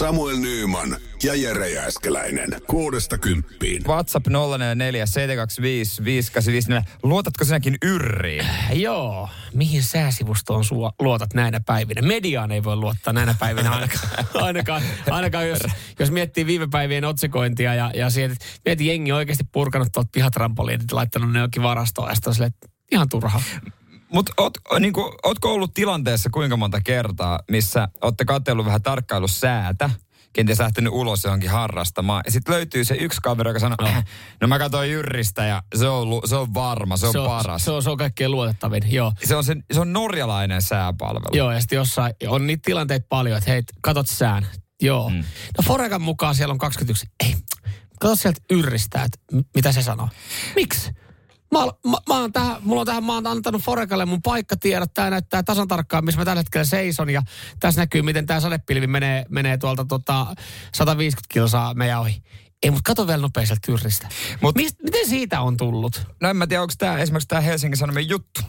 Samuel Nyyman ja Jere Jääskeläinen. Kuudesta kymppiin. WhatsApp 044 725 5854. Luotatko sinäkin yrriin? Joo, mihin sääsivustoon sua luotat näinä päivinä? Mediaan ei voi luottaa näinä päivinä ainakaan, ainakaan, ainakaan jos, jos miettii viime päivien otsikointia ja, ja sieltä, mieti jengi oikeasti purkanut tuolta pihatrampoliinit ja laittanut ne jokin varastoon ja sitten on silleen, että ihan turhaa. Mutta oot, niinku, ootko ollut tilanteessa kuinka monta kertaa, missä olette katsellut vähän tarkkailussäätä, kenties lähtenyt ulos johonkin harrastamaan. Ja sitten löytyy se yksi kaveri, joka sanoo, no, no mä katsoin Jyrristä ja se on, se on varma, se on, se on, paras. Se on, se on kaikkein luotettavin, joo. Se on, se, se on norjalainen sääpalvelu. Joo, ja sitten jossain on niitä tilanteita paljon, että hei, katot sään. Joo. Mm. No Foregan mukaan siellä on 21. Ei, kato sieltä yrristä, että mitä se sanoo. Miksi? Mä, mä, mä oon tähän, mulla on tähän, mä oon antanut Foregalle mun paikkatiedot. Tää näyttää tasan tarkkaan, missä mä tällä hetkellä seison. Ja tässä näkyy, miten tää sadepilvi menee, menee tuolta tota 150 kilsaa meidän ohi. Ei, mutta kato vielä nopeasti sieltä yrristä. Mut- Mist, miten siitä on tullut? No en mä tiedä, onko tämä esimerkiksi tämä Helsingin Sanomien juttu.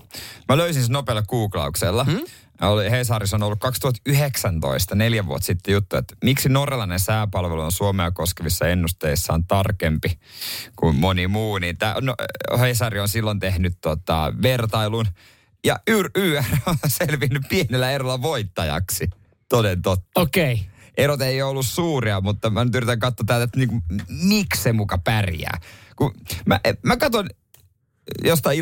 Mä löysin sen nopealla googlauksella. Hmm? Oli, Hesarissa on ollut 2019, neljä vuotta sitten juttu, että miksi norjalainen sääpalvelu on Suomea koskevissa ennusteissaan tarkempi kuin moni muu. Niin tää, no, Hesari on silloin tehnyt tota, vertailun ja YR, YR on selvinnyt pienellä erolla voittajaksi. Toden totta. Okei. Okay. Erot ei ole ollut suuria, mutta mä nyt yritän katsoa täältä, että niinku, miksi se muka pärjää. Kun mä, mä katson jostain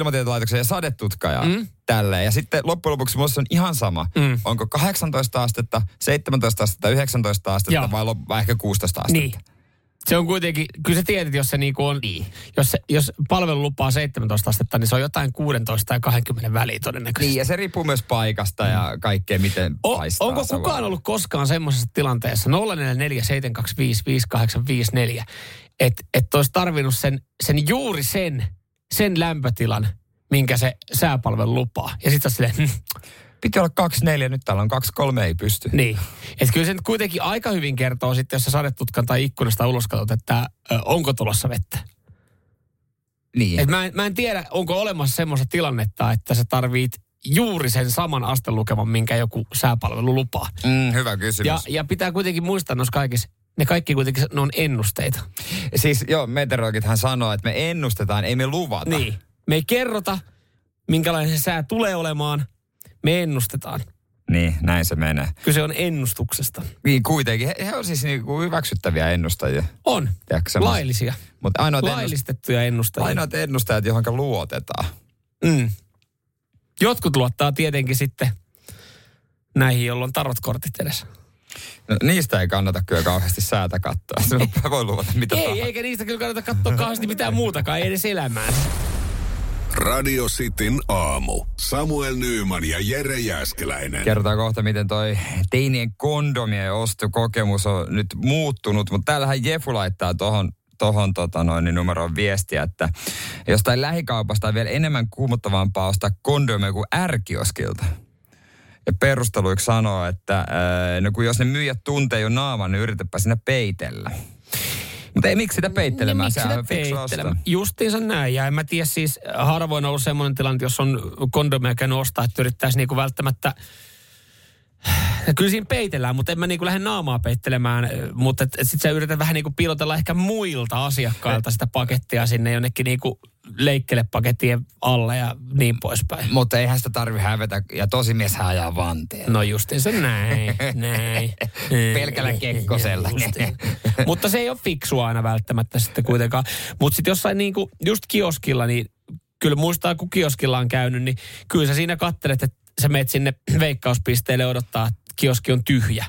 sadetutkaa ja mm. tälleen. Ja sitten loppujen lopuksi musta on ihan sama, mm. onko 18 astetta, 17 astetta, 19 astetta Joo. vai, lop- vai ehkä 16 astetta. Niin. Se on kuitenkin, kyllä sä tiedät, jos se niinku on, niin. jos, se, jos palvelu lupaa 17 astetta, niin se on jotain 16 ja 20 väliin todennäköisesti. Niin, ja se riippuu myös paikasta mm. ja kaikkea, miten O, paistaa. onko kukaan ollut koskaan semmoisessa tilanteessa 0447255854, että et olisi tarvinnut sen, sen juuri sen, sen lämpötilan, minkä se sääpalvelu lupaa. Ja sitten silleen, hm, Piti olla 24, nyt täällä on 23, ei pysty. niin. Että kyllä se nyt kuitenkin aika hyvin kertoo sitten, jos sä sadetutkan tai ikkunasta ulos katsot, että ö, onko tulossa vettä. Niin. Et mä, en, mä en tiedä, onko olemassa semmoista tilannetta, että sä tarvit juuri sen saman astelukeman, minkä joku sääpalvelu lupaa. Mm, hyvä kysymys. Ja, ja pitää kuitenkin muistaa noissa kaikissa, ne kaikki kuitenkin, ne on ennusteita. Siis joo, meteorologithan sanoo, että me ennustetaan, ei me luvata. Niin. Me ei kerrota, minkälainen se sää tulee olemaan. Me ennustetaan. Niin, näin se menee. Kyse on ennustuksesta. Niin kuitenkin, he, he on siis niinku hyväksyttäviä ennustajia. On. Tiedätkö, Laillisia. Mutta ainoat, Laillistettuja ennustajia. ainoat ennustajat, johon luotetaan. Mm. Jotkut luottaa tietenkin sitten näihin, joilla on tarotkortit edessä. No, niistä ei kannata kyllä kauheasti säätä katsoa. Sinun voi luvata mitä Ei, tahansa. eikä niistä kyllä kannata katsoa kauheasti mitään muutakaan, ei edes elämään. Radio Cityn aamu. Samuel Nyyman ja Jere Jääskeläinen. Kerrotaan kohta, miten toi teinien kondomien ostokokemus on nyt muuttunut. Mutta täällähän Jefu laittaa tohon tohon tota noin, niin numeroon viestiä, että jostain lähikaupasta on vielä enemmän kuumottavampaa ostaa kondomeja kuin ärkioskilta. Ja perusteluiksi sanoo, että ää, no kun jos ne myyjät tuntee jo naaman, niin yritäpä sinne peitellä. Mutta ei miksi sitä peittelemään, Niin, miksi sehän sitä on fiksu osto. peittelemään? Justiinsa näin. Ja en mä tiedä siis, harvoin on ollut semmoinen tilanne, jos on kondomia käynyt ostaa, että yrittäisi niinku välttämättä Kyllä siinä peitellään, mutta en mä niinku lähde naamaa peittelemään, mutta et, et sit sä yrität vähän niinku piilotella ehkä muilta asiakkailta sitä pakettia sinne jonnekin niinku leikkelepakettien alle ja niin poispäin. Mutta eihän sitä tarvi hävetä, ja tosi mies ajaa vanteen. No justiinsa näin, näin. Pelkällä kekkosella. Mutta se ei ole fiksua aina välttämättä sitten kuitenkaan. Mutta sitten jossain niinku, just kioskilla, niin kyllä muistaa, kun kioskilla on käynyt, niin kyllä sä siinä kattelet, että sä meet sinne veikkauspisteelle odottaa, että kioski on tyhjä.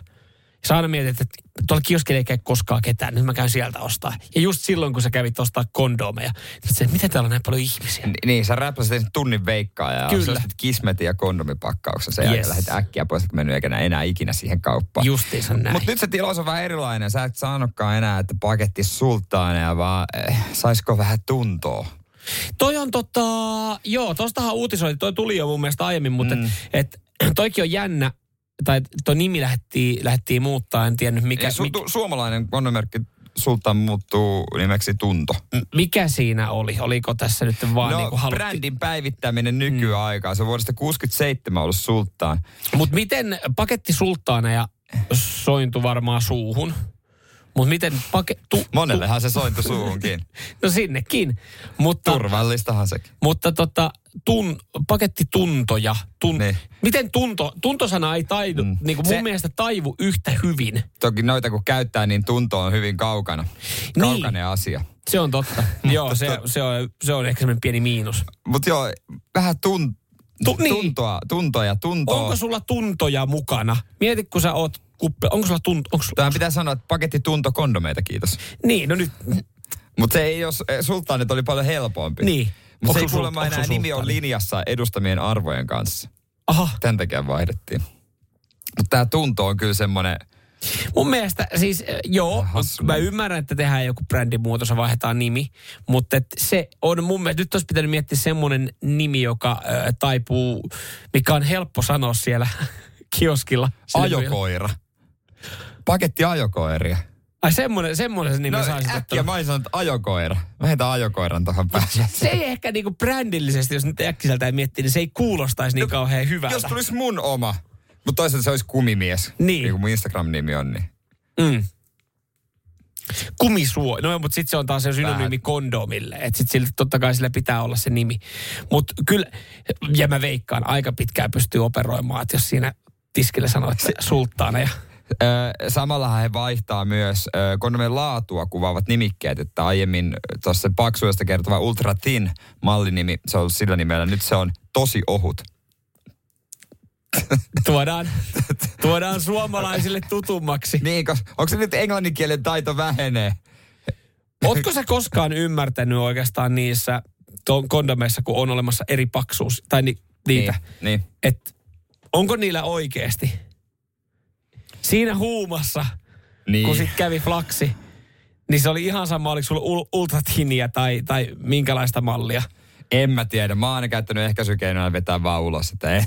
Sä aina mietit, että tuolla kioskilla ei käy koskaan ketään, nyt mä käyn sieltä ostaa. Ja just silloin, kun sä kävit ostaa kondomeja, niin sä, miten täällä on näin paljon ihmisiä? Ni- Niin, sä räpläsit ensin tunnin veikkaa ja Kyllä. kismetin ja kondomipakkauksen. Sen Yes. jälkeen lähdit äkkiä pois, että mennyt eikä enää- ikinä siihen kauppaan. Justiinsa näin. Mutta nyt se tilaus on vähän erilainen. Sä et saanutkaan enää, että paketti sultaaneja, vaan eh, saisiko vähän tuntoa. Toi on tota, joo, tostahan uutisoitiin, toi tuli jo mun mielestä aiemmin, mutta mm. et, et, toikin on jännä, tai toi nimi lähti, lähti muuttaa, en tiennyt mikä, su- mikä, suomalainen konnomerkki Sultan muuttuu nimeksi Tunto. mikä siinä oli. Oliko tässä nyt vaan no, niin kuin haluttiin? brändin päivittäminen nykyaikaan. Se on vuodesta 67 ollut Sultaan. Mutta miten paketti sulttaaneja sointu varmaan suuhun? Mutta miten paketti... Tu, Monellehan se sointu suuhunkin. no sinnekin. Mutta, Turvallistahan sekin. mutta tota, tun, paketti tuntoja. Tun, Niin. Miten tunto, tuntosana ei taidu, mm. niin kuin mun Se- mielestä taivu yhtä hyvin. Toki noita kun käyttää, niin tunto on hyvin kaukana. Niin. Kaukainen asia. Se on totta. Joo, se, se, on, se on ehkä semmoinen pieni miinus. Mutta joo, vähän tun, Tu- niin. tuntoa, tuntoa ja tuntoa. Onko sulla tuntoja mukana? Mieti, kun sä oot kuppe. Onko sulla tunto? Onko sulla... Tähän pitää sanoa, että paketti tunto kondomeita, kiitos. Niin, no nyt. Mutta se ei jos sultaanit oli paljon helpompi. Niin. Mutta se ei kuulemma enää sul nimi on linjassa edustamien arvojen kanssa. Aha. Tämän takia vaihdettiin. Mutta tämä tunto on kyllä semmoinen, Mun mielestä siis, äh, joo, Hassu. mä ymmärrän, että tehdään joku brändimuutos ja vaihdetaan nimi, mutta et se on mun mielestä, nyt olisi pitänyt miettiä semmoinen nimi, joka äh, taipuu, mikä on helppo sanoa siellä kioskilla. Ajokoira. Paketti ajokoiria. Ai semmoinen, semmoinen se nimi No saisit äkkiä mä olisin sanonut ajokoira. Mä heitän ajokoiran tuohon päälle. Se ei ehkä niinku brändillisesti, jos nyt äkkiseltään miettii, niin se ei kuulostaisi niin kauhean hyvältä. Jos tulisi mun oma. Mutta toisaalta se olisi kumimies. Niin. Niin kuin mun Instagram-nimi on. Niin. Mm. Kumisuo. No mutta sitten se on taas se synonyymi kondomille. Että sitten sille, totta kai sillä pitää olla se nimi. Mutta kyllä, ja mä veikkaan, aika pitkään pystyy operoimaan, että jos siinä tiskillä sanoo, että sulttaana ja... Ö, samallahan he vaihtaa myös kondomien laatua kuvaavat nimikkeet, että aiemmin tuossa paksuudesta kertova Ultra Thin mallinimi, se on ollut sillä nimellä, nyt se on tosi ohut. Tuodaan, tuodaan suomalaisille tutummaksi. Niin, onko se nyt englanninkielen taito vähenee? Ootko sä koskaan ymmärtänyt oikeastaan niissä kondomeissa, kun on olemassa eri paksuus, tai ni, niitä, Niin, niin. että onko niillä oikeasti siinä huumassa, niin. kun sitten kävi flaksi, niin se oli ihan sama, oliko sulla ul- ultratiniä tai, tai minkälaista mallia. En mä tiedä. Mä oon aina käyttänyt ehkäisykeinoja vetää vaan ulos, että ei.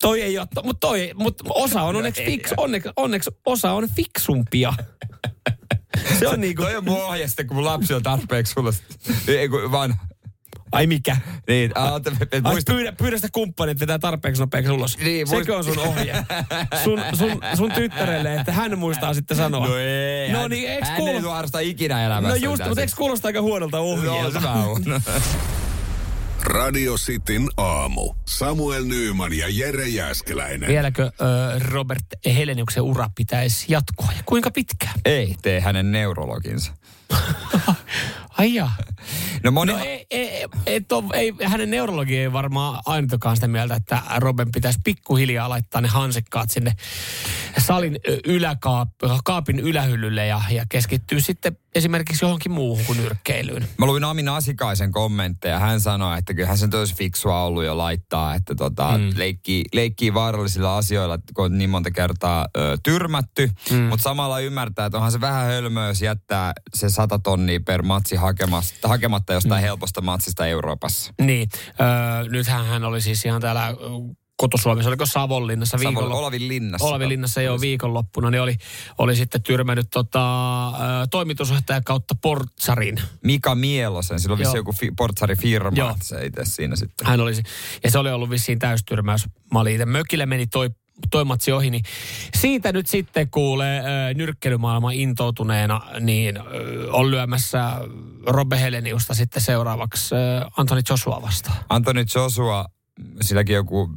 Toi ei ole, mutta toi, mut osa on onneksi, fiks, onneksi, onneksi osa on fiksumpia. Se on niinku, Toi on mun ohje sitten, kun mun lapsi on tarpeeksi sulla. Ei kun vaan, ai mikä? niin, et Ai muista, pyydä, pyydä sitä kumppanit vetää tarpeeksi nopeaksi ulos. Niin, Sekö muist- on sun ohje? Sun, sun, sun tyttärelle, että hän muistaa sitten sanoa. No ei. No hän, niin, hän kuulo- ei ikinä elämässä. No just, mutta eikö kuulosta aika huonolta No, ohjeelta? se vähän on. Radio Cityn aamu. Samuel Nyyman ja Jere Jäskeläinen. Vieläkö ö, Robert Heleniuksen ura pitäisi jatkoa ja kuinka pitkään? ei tee hänen neurologinsa. Ai jaa. No moni... No ei, ei, et ole, ei, hänen neurologi ei varmaan ainoakaan sitä mieltä, että Robin pitäisi pikkuhiljaa laittaa ne hansikkaat sinne salin ö, yläkaap, kaapin ylähyllylle ja, ja keskittyy sitten esimerkiksi johonkin muuhun kuin nyrkkeilyyn. Mä luin Amin Asikaisen kommentteja. Hän sanoi, että kyllähän se on tosi fiksua ollut jo laittaa, että tota, mm. leikkii, leikkii vaarallisilla asioilla, kun on niin monta kertaa ö, tyrmätty. Mm. Mutta samalla ymmärtää, että onhan se vähän hölmöä, jos jättää se 100 tonnia per matsi hakemasta, hakematta jostain mm. helposta matsista Euroopassa. Niin, öö, nythän hän oli siis ihan täällä kotosuomessa, oliko Savonlinnassa Savon, viikolla? Olavin linnassa. Olavin linnassa jo viikonloppuna, niin oli, oli sitten tyrmännyt tota, toimitusjohtaja kautta Portsarin. Mika Mielosen, sillä Joo. joku fi, portsarifirma, se itse siinä sitten. Hän olisi, ja se oli ollut vissiin täystyrmäys. Mä olin itse mökille, meni toi, toi matsi ohi, niin siitä nyt sitten kuulee äh, nyrkkelymaailman intoutuneena, niin äh, on lyömässä Robbe Heleniusta sitten seuraavaksi äh, Antoni Joshua vastaan. Anthony Joshua, silläkin joku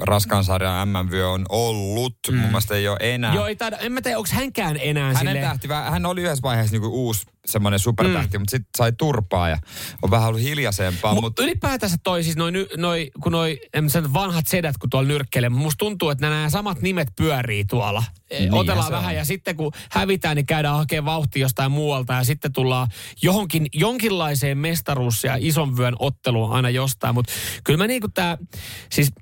raskaan sarjan MM-vyö on ollut. Mm. Mun mielestä ei ole enää. Joo, ei taida, en mä tiedä, onko hänkään enää Hänen silleen... tähti, hän oli yhdessä vaiheessa niinku uusi semmoinen supertähti, mm. mutta sitten sai turpaa ja on vähän ollut hiljaisempaa. Mutta Mutta ylipäätänsä toi siis noi, noi, kun noi en mä sano, vanhat sedät, kun tuolla nyrkkeilee, mutta musta tuntuu, että nämä samat nimet pyörii tuolla. Niin, Otellaan vähän on. ja sitten kun hävitään, niin käydään hakemaan vauhtia jostain muualta ja sitten tullaan johonkin, jonkinlaiseen mestaruus- ja ison vyön otteluun aina jostain. Mutta kyllä mä niinku tää, siis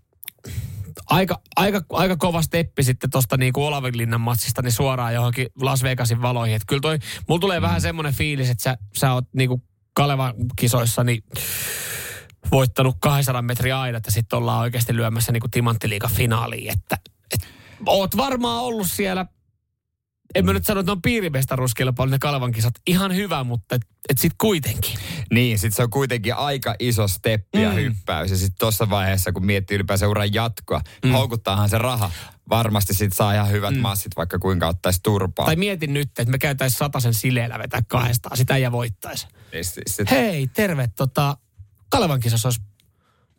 aika, aika, aika kova steppi sitten tuosta niinku Olavinlinnan matsista niin suoraan johonkin Las Vegasin valoihin. Et kyllä toi, mulla tulee mm. vähän semmoinen fiilis, että sä, sä oot niinku Kalevan kisoissa niin voittanut 200 metriä aidat ja sitten ollaan oikeasti lyömässä niin kuin timanttiliiga finaaliin. Että, et, oot varmaan ollut siellä, en mä nyt sano, että ne on piirimestaruuskilpailu ne Kalevan kisat. Ihan hyvä, mutta et, et sit kuitenkin. Niin, sit se on kuitenkin aika iso steppi ja Mm. hyppäys. Ja sitten tuossa vaiheessa, kun miettii ylipäänsä uran jatkoa, mm. houkuttaahan se raha. Varmasti sit saa ihan hyvät mm. massit, vaikka kuinka ottaisi turpaa. Tai mietin nyt, että me käytäisiin sataisen sileellä vetää kahdestaan. Sitä ei voittaisi. Sit- sit- Hei, terve. Tota, Kalevan kisassa olisi...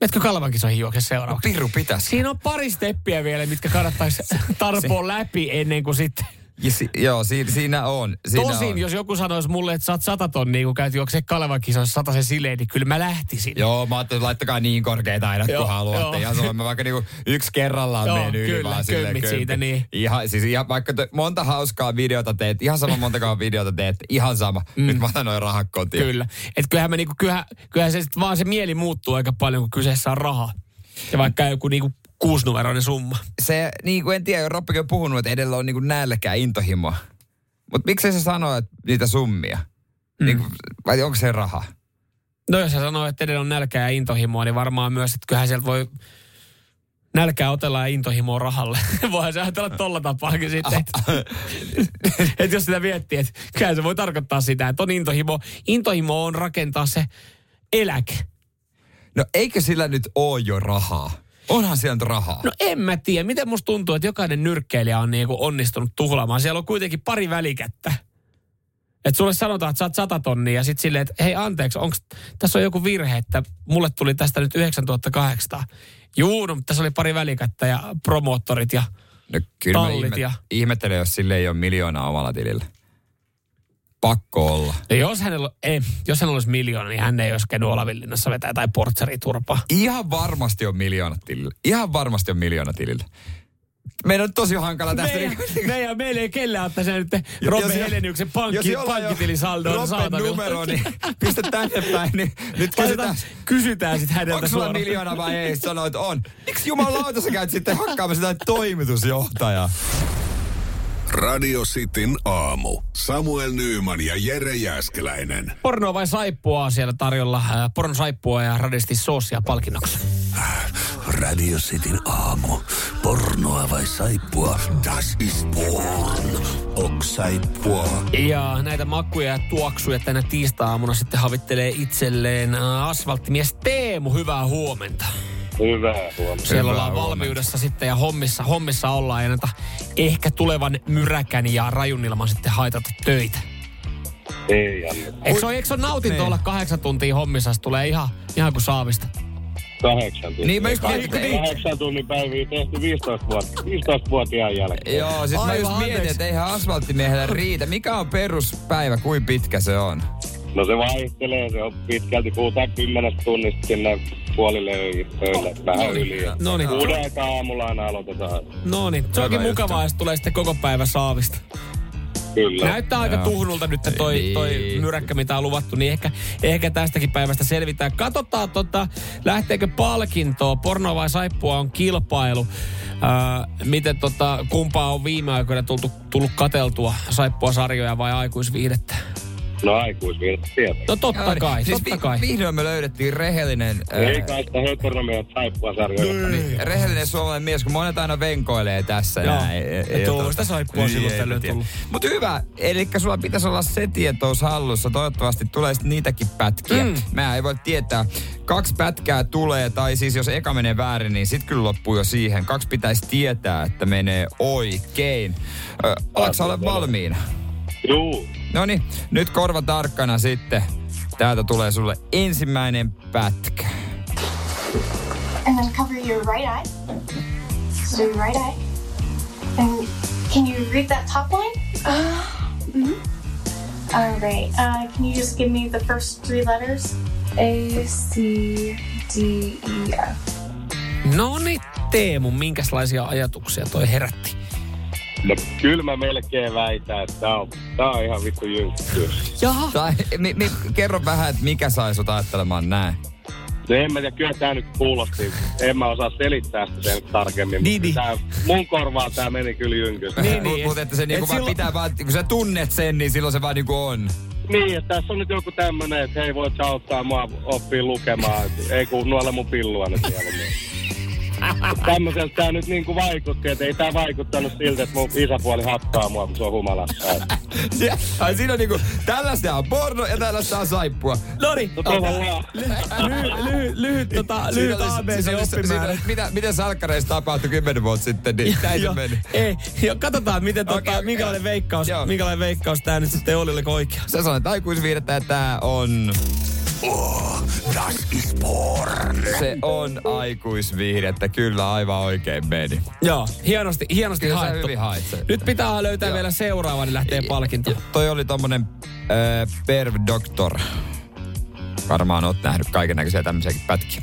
Metkö Kalevan kisoihin juokse seuraavaksi? Piru pitäisi. Siinä on pari steppiä vielä, mitkä kannattaisi tarpoa läpi ennen kuin sitten... Ja si- joo, siinä, siinä on. Siinä Tosin, on. jos joku sanoisi mulle, että saat sata tonnia, kun käyt juokseen Kalevan kisoissa sataisen sileen, niin kyllä mä lähtisin. Joo, mä ajattelin, että laittakaa niin korkeita aidat Joo, kuin haluatte. Ihan sama, mä vaikka niinku yksi kerrallaan Joo, menen yli kyllä, vaan silleen kömmit kömpi. siitä, niin. Ihan, siis ihan, vaikka te, monta hauskaa videota teet, ihan sama montakaan videota teet, ihan sama. Mm. Nyt mä otan noin rahat kotiin. Kyllä. Et kyllähän, me niinku, kyllähän, kyllähän se sit vaan se mieli muuttuu aika paljon, kun kyseessä on raha. Ja vaikka joku niinku kuusinumeroinen summa. Se, niin kuin en tiedä, Roppikin on puhunut, että edellä on niinku nälkää, intohimoa. Mutta miksei se sano, että niitä summia? Mm. Niin, kuin- vai onko se raha? No jos sä sanoo, että edelleen on nälkää ja intohimoa, niin varmaan myös, että kyllähän sieltä voi nälkää otella ja intohimoa rahalle. Voihan se ajatella tolla tapaakin sitten. Että et jos sitä miettii, että kyllä se voi tarkoittaa sitä, että on intohimo. Intohimo on rakentaa se eläke. No eikö sillä nyt ole jo rahaa? Onhan siellä nyt rahaa. No en mä tiedä. Miten musta tuntuu, että jokainen nyrkkeilijä on niinku onnistunut tuhlaamaan. Siellä on kuitenkin pari välikättä. Että sulle sanotaan, että saat 100 tonnia ja sitten silleen, että hei anteeksi, onks, tässä on joku virhe, että mulle tuli tästä nyt 9800. Juu, no, mutta tässä oli pari välikättä ja promoottorit ja No, kyllä mä Tallit ihme, ja- ihmettelen, jos sille ei ole miljoonaa omalla tilillä. Pakko olla. ja jos hänellä, ei, jos hänellä olisi miljoona, niin hän ei olisi käynyt Olavinlinnassa vetää tai portsariturpaa. Ihan varmasti on miljoona tilillä. Ihan varmasti on miljoona tilillä. Meidän on tosi hankala tästä. Meidän, niin- meidän, meillä ei kellään ottaisi nyt Jos Robe jo- Heleniuksen pankki, jos jollain on pankkitilisaldo on Roben saatavilla. numero, niin pistä tänne päin. Niin nyt Laitetaan- kysytään, kysytään sitten häneltä onko sulla miljoona vai ei? Sanoit, on. Miksi jumalauta sä käyt sitten hakkaamassa sitä toimitusjohtajaa? Radio Cityn aamu. Samuel Nyyman ja Jere Jäskeläinen. Pornoa vai saippua siellä tarjolla? Äh, Porno saippua ja radisti soosia palkinnoksi. Radio Cityn aamu. Pornoa vai saippua? Das ist porn. Ok saippua. Ja näitä makkuja ja tuoksuja tänä tiistai-aamuna sitten havittelee itselleen äh, asfalttimies Teemu. Hyvää huomenta. Hyvää huomenta. Siellä Hyvää ollaan huomenta. valmiudessa sitten ja hommissa, hommissa ollaan ja näitä ehkä tulevan myräkän ja rajun ilman sitten haitata töitä. Ei Janne. Eikö se ole, eikö se ole nautinto Niin. olla kahdeksan tuntia hommissa? Se tulee ihan, ihan kuin saavista. Kahdeksan tuntia. Niin mä just mietin, kun niin. Kahdeksan tunnin päiviä tehty 15 vuotta. 15-vuotiaan jälkeen. Joo, siis mä Aivan, just mietin, että eihän asfalttimiehelle riitä. Mikä on peruspäivä, kuin pitkä se on? No se vaihtelee, se on pitkälti, puhutaan kymmenestä tunnista sinne puolille öille, vähän yli. ja No niin. Kuuden aikaa aamulla aina aloitetaan. No niin, se onkin mukavaa, jos tulee sitten koko päivä saavista. Kyllä. Näyttää aika Joo. tuhnulta nyt toi, toi Niin. myräkkä, mitä on luvattu, niin ehkä, ehkä tästäkin päivästä selvitään. Katsotaan, tota, lähteekö palkintoa. Porno vai saippua on kilpailu. Ää, miten tota, kumpaa on viime aikoina tultu, tullut kateltua, saippua sarjoja vai aikuisviihdettä? No aikuisvirta tietää. No totta Joo, niin. kai, siis totta vi- kai. Vihdoin me löydettiin rehellinen, Ei kai sitä hötörömiä saippua sarjoja. niin, rehellinen suomalainen mies, kun monet aina venkoilee tässä. Joo. näin. Ja tuo sitä saippua silloin tällöin tullut. Mutta hyvä, eli sulla pitäisi olla se tietous hallussa. Toivottavasti tulee sit niitäkin pätkiä. Mm. Mä ei voi tietää. Kaksi pätkää tulee, tai siis jos eka menee väärin, niin sit kyllä loppuu jo siihen. Kaksi pitäisi tietää, että menee oikein. Ö, Oletko sä ole valmiina? Juu. No niin, nyt korva tarkkana sitten. Täältä tulee sulle ensimmäinen pätkä. and then cover your right eye. So your right eye. And can you read that top line? Uh, mhm. All right. Uh, can you just give me the first three letters? A C D E F. No niin, Teemu, minkälaisia ajatuksia toi herätti? No kyllä mä melkein väitän, että tää on, tää on ihan vittu jynkkyys. Jaha. Tai mi, mi, kerro vähän, että mikä sai sut ajattelemaan näin. No en mä tiedä, kyllä tää nyt kuulosti. En mä osaa selittää sitä sen tarkemmin. Niin, mutta niin. Tää, mun korvaan tää meni kyllä jynkys. Niin, Mut, niin. mut että se niinku Et vaan silloin- pitää vaan, kun sä tunnet sen, niin silloin se vaan niinku on. Niin, että tässä on nyt joku tämmönen, että hei voit auttaa mua oppii lukemaan. Ei kun nuole mun pillua nyt siellä. Tämmöiseltä tää nyt niinku vaikutti, että ei tää vaikuttanut siltä, että mun isäpuoli hakkaa mua, kun se on humalassa. Ja, ai siinä on niinku, tällaista on porno ja tällaista on saippua. No niin, No tavallaan. lyhyt, lyhyt, lyhyt, tota, lyhyt ABC oppimäärä. Mitä, mitä salkkareissa tapahtui kymmenen vuotta sitten, niin näin se meni. Ei, jo, katsotaan, miten, tota, minkälainen, veikkaus, minkälainen veikkaus tämä nyt sitten oli, oliko oikea. Sä sanoit aikuisviihdettä ja tää on... Oh, das ist porn. Se on aikuisviihdettä, kyllä aivan oikein meni. Joo, hienosti, hienosti Kyllä haettu. hyvin hait sen. Nyt pitää löytää Joo. vielä seuraava, niin lähtee palkinto. Toi oli tommonen äh, Perv Doctor. Varmaan oot nähnyt kaiken näköisiä tämmöisiäkin pätkiä.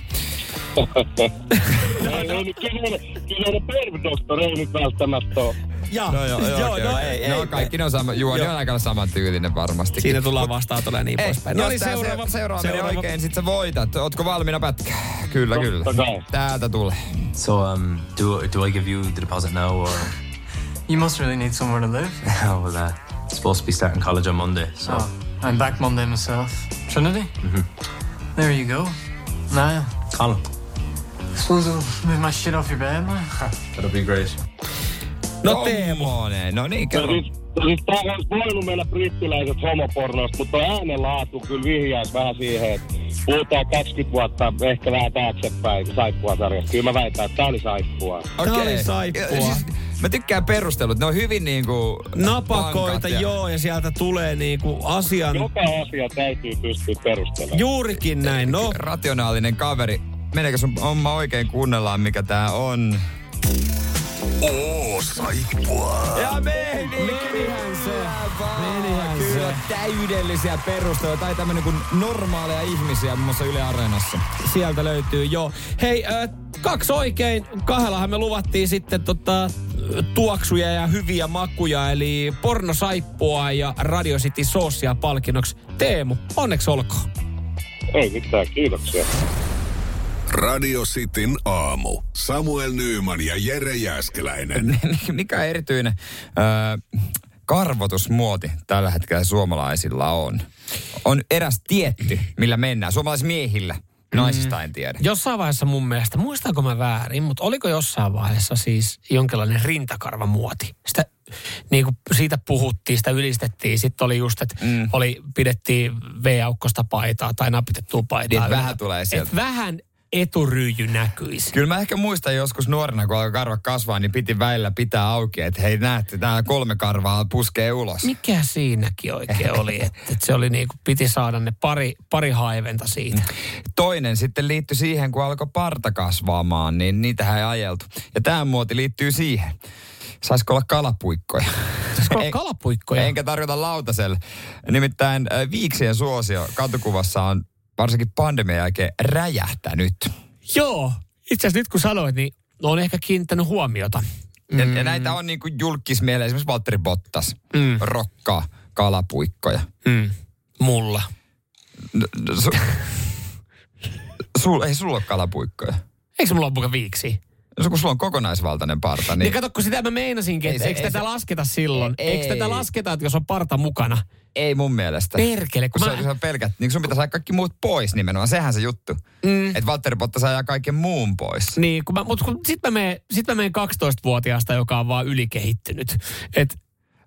Ei, ei nyt kyseinen, kyseinen pervdoktor ei nyt välttämättä ole. Ja, No joo, joo, joo okei, no ei, ei. No kaikki ne on sama, Juoni on aika saman tyylinen varmasti. Siinä tullaan vastaan tulee niin poispäin. No niin, seuraava, seuraava, seuraava. oikein, sit sä voitat. Ootko valmiina pätkä? Kyllä, kyllä. Kai. Täältä tulee. So, um, do do I give you the deposit now, or You must really need somewhere to live. well, uh, supposed to be starting college on Monday? So, Oh, I'm back Monday myself. Trinity? Mm-hmm. There you go. I'll move my shit off your bed now. that'll be great. No Teemu. Tommonen. No niin, Ja kerro. siis, siis tää olisi voinut mennä brittiläiset homopornoista, mutta äänenlaatu kyllä vihjaisi vähän siihen, että puhutaan 20 vuotta, ehkä vähän taaksepäin saippua-sarjasta. Kyllä mä väitän, että tää oli saippua. Tää oli Okei. saippua. Ja Siis, mä tykkään perustelut. Ne on hyvin niinku... Napakoita, ja- joo, ja sieltä tulee niinku asian... Joka asia täytyy pystyä perustelemaan. Juurikin näin, no. Rationaalinen kaveri. Meneekö sun homma oikein kuunnellaan, mikä tää on? Oo, saippua. Ja meni! Menihän se. Menihän Kyllä se. täydellisiä perusteluja. Tai tämmönen kuin normaaleja ihmisiä muun muassa Yle Areenassa. Sieltä löytyy, joo. Hei, äh, kaksi oikein. Kahdellahan me luvattiin sitten tota, tuoksuja ja hyviä makuja, eli pornosaippua ja Radio City Saucea palkinnoksi. Teemu, onneksi olkoon. Ei mitään, kiitoksia. Radio Cityn aamu. Samuel Nyyman ja Jere Jäskeläinen. Mikä erityinen öö, karvotusmuoti tällä hetkellä suomalaisilla on? On eräs tietty, millä mennään. Suomalaismiehillä. Naisista en tiedä. Jossain vaiheessa mun mielestä, muistanko mä väärin, mutta oliko jossain vaiheessa siis jonkinlainen rintakarvamuoti? Sitä, niin kuin siitä puhuttiin, sitä ylistettiin. Sitten oli just, että mm. oli, pidettiin V-aukkosta paitaa tai napitettua paitaa. Niin, vähän tulee sieltä. Et vähän eturyijy näkyisi. Kyllä mä ehkä muistan joskus nuorena, kun alkoi karva kasvaa, niin piti väillä pitää auki, että hei näette, tää kolme karvaa puskee ulos. Mikä siinäkin oikein oli? Että et se oli niin kuin, piti saada ne pari, pari haiventa siitä. Toinen sitten liittyi siihen, kun alkoi parta kasvaamaan, niin niitähän ei ajeltu. Ja tämä muoti liittyy siihen. Saisiko olla kalapuikkoja? Saisiko olla kalapuikkoja? Enkä tarkoita lautaselle. Nimittäin äh, viiksien suosio katukuvassa on varsinkin pandemian jälkeen räjähtänyt. Joo, itse asiassa nyt kun sanoit, niin on ehkä kiinnittänyt huomiota. Ja, ja näitä on niin kuin julkismielellä, esimerkiksi Valtteri Bottas, Mm. rokkaa kalapuikkoja. Mm. Mulla. No, no, su, sul, ei sulla ole kalapuikkoja. Eikö se mulla ole viiksi? No, kun sulla on kokonaisvaltainen parta, Niin, niin... niin kato, kun sitä mä meinasinkin, Ei että eikö ei tätä se- lasketa silloin? Ei. Eikö tätä lasketa, että jos on parta mukana? Ei mun mielestä. Perkele, kun kun mä- se, on pelkät, niin sun pitäisi saada kaikki muut pois nimenomaan. Sehän se juttu. Mm. Että Valtteri Bottas ajaa kaiken muun pois. Niin, kun mä, mutta kun sit mä menen, sit mä menen 12-vuotiaasta, joka on vaan ylikehittynyt. Et,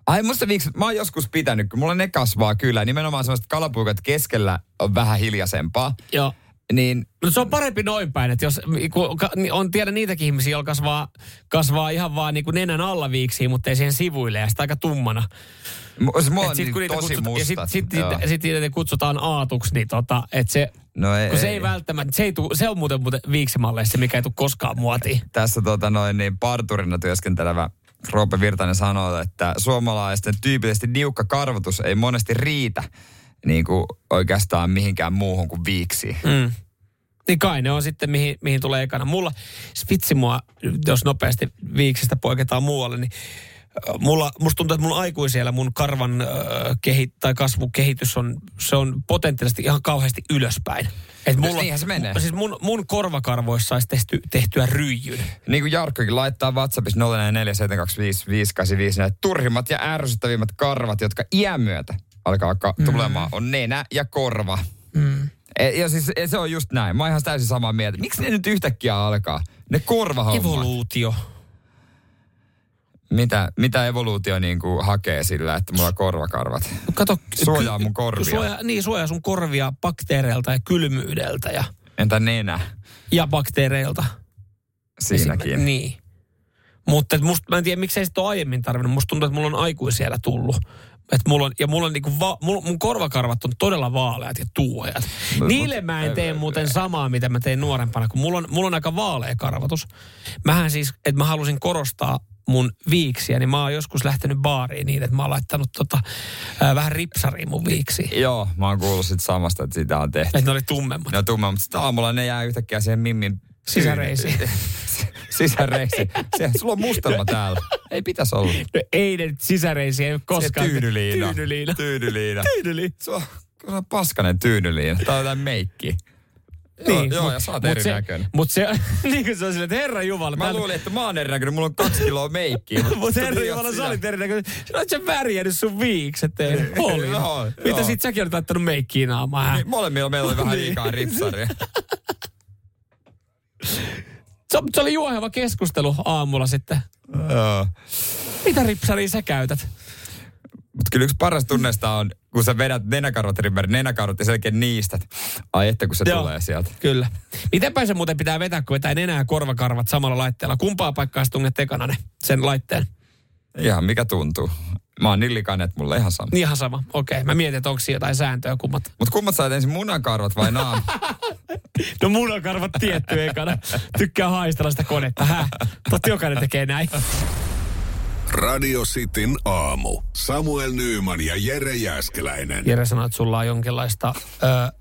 Ai musta viiksi, mä oon joskus pitänyt, kun mulla ne kasvaa kyllä. Nimenomaan sellaiset kalapuikat keskellä on vähän hiljaisempaa. joo. Niin No se on parempi noin päin, että jos kun niin on tiedä niitäkin ihmisiä, joilla kasvaa, kasvaa ihan vaan niin kuin nenän alla viiksiä, mutta ei siihen sivuille ja sitä aika tummana. mulla Et on sit, niin kun niitä tosi kutsut, mustat. ja sitten sit, Joo. sit, sit, niitä kutsutaan aatuksi, niin tota, että se, No ei, kun se ei välttämättä, se, ei tuu, se on muuten, muuten viiksimalleissa se, mikä ei tule koskaan muotiin. Tässä tota noin, niin parturina työskentelevä Roope Virtanen sanoo, että suomalaisten tyypillisesti niukka karvotus ei monesti riitä niin kuin oikeastaan mihinkään muuhun kuin viiksiin. Mm. Niin kai ne on sitten, mihin, mihin tulee ekana. Mulla, spitsi mua, jos nopeasti viiksistä poiketaan muualle, niin mulla, musta tuntuu, että mun aikuisiellä mun karvan äh, kehi, tai kasvukehitys on, se on potentiaalisesti ihan kauheasti ylöspäin. Et mulla, niinhän se menee. Siis mun, mun korvakarvoissa saisi tehty, tehtyä ryijyn. Niin kuin Jarkkokin laittaa WhatsAppissa 0447255855 näitä turhimmat ja ärsyttävimmät karvat, jotka iän myötä alkaa ka- tulemaan, on nenä ja korva. Mm. E, ja siis e, se on just näin. Mä oon ihan täysin samaa mieltä. Miksi ne nyt yhtäkkiä alkaa? Ne korvahommat. Evoluutio. Mitä, mitä evoluutio niin kuin hakee sillä, että mulla on korvakarvat? Kato, Suojaa ky- mun korvia. Suojaa, niin, suojaa sun korvia bakteereilta ja kylmyydeltä ja, Entä nenä? ja bakteereilta. Siinäkin. Esim- Niin. Mutta et musta, mä en tiedä, miksei sitä ole aiemmin tarvinnut. Musta tuntuu, että mulla on aikuisiellä tullut. Et mulla on, ja mulla on niinku va, mulla, mun korvakarvat on todella vaaleat ja tuuheat. No, Niille mä en tee muuten samaa, mitä mä tein nuorempana, kun mulla on, mulla on aika vaalea karvatus. Mähän siis, että mä halusin korostaa mun viiksiä, niin mä oon joskus lähtenyt baariin niin, että mä oon laittanut tota, ää, vähän ripsariin mun viiksiin. Joo, mä oon kuullut sit samasta, että sitä on tehty. Että ne oli tummemmat. Ne on tumma, mutta sitten aamulla ne jää yhtäkkiä siihen mimmin Sisäreisiin. Sisäreisiin. Se, sulla on mustelma täällä. Ei pitäisi olla. No ei ne nyt sisäreisiä, ei ole koskaan. Se tyynyliina. Tyynyliina. Tyynyliina. Tyynyliina. Se on, se on paskanen tyynyliina. Tää on jotain meikki. Joo, joo, ja sä oot Niin, mut se, erinäköinen. mut se, niin kuin se on silleen, että herra Jumala. Mä luulin, että mä oon erinäköinen. Mulla on kaksi kiloa meikkiä. Mutta herra Jumala, sä olit erinäköinen. Sä olet sen värjännyt sun viikset. ei? Oli. Joo, Mitä joo. sit säkin olit laittanut meikkiin naamaan? Niin, molemmilla meillä oli vähän liikaa ripsaria. Se, se oli juoheva keskustelu aamulla sitten. Joo. Mitä ripsaria sä käytät? Mutta kyllä yksi paras tunneista on, kun sä vedät nenäkarvat ympäri nenäkarvat ja selkeä niistät. Ai että kun se Joo. tulee sieltä. Kyllä. Miten päin se muuten pitää vetää, kun vetää nenää korvakarvat samalla laitteella? Kumpaa paikkaa sä tunnet ekana ne, sen laitteen? Ihan mikä tuntuu. Mä oon niin likainen, että mulla on ihan sama. Niin ihan sama. Okei, mä mietin, että onko siinä jotain sääntöä kummat. Mutta kummat sä oot ensin munakarvat vai naam? No munakarvat tietty ekana. Tykkää haistella sitä konetta. Häh? Totta jokainen tekee näin. Radio Cityn aamu. Samuel Nyyman ja Jere Jäskeläinen. Jere sanoi, että sulla on jonkinlaista... Ö,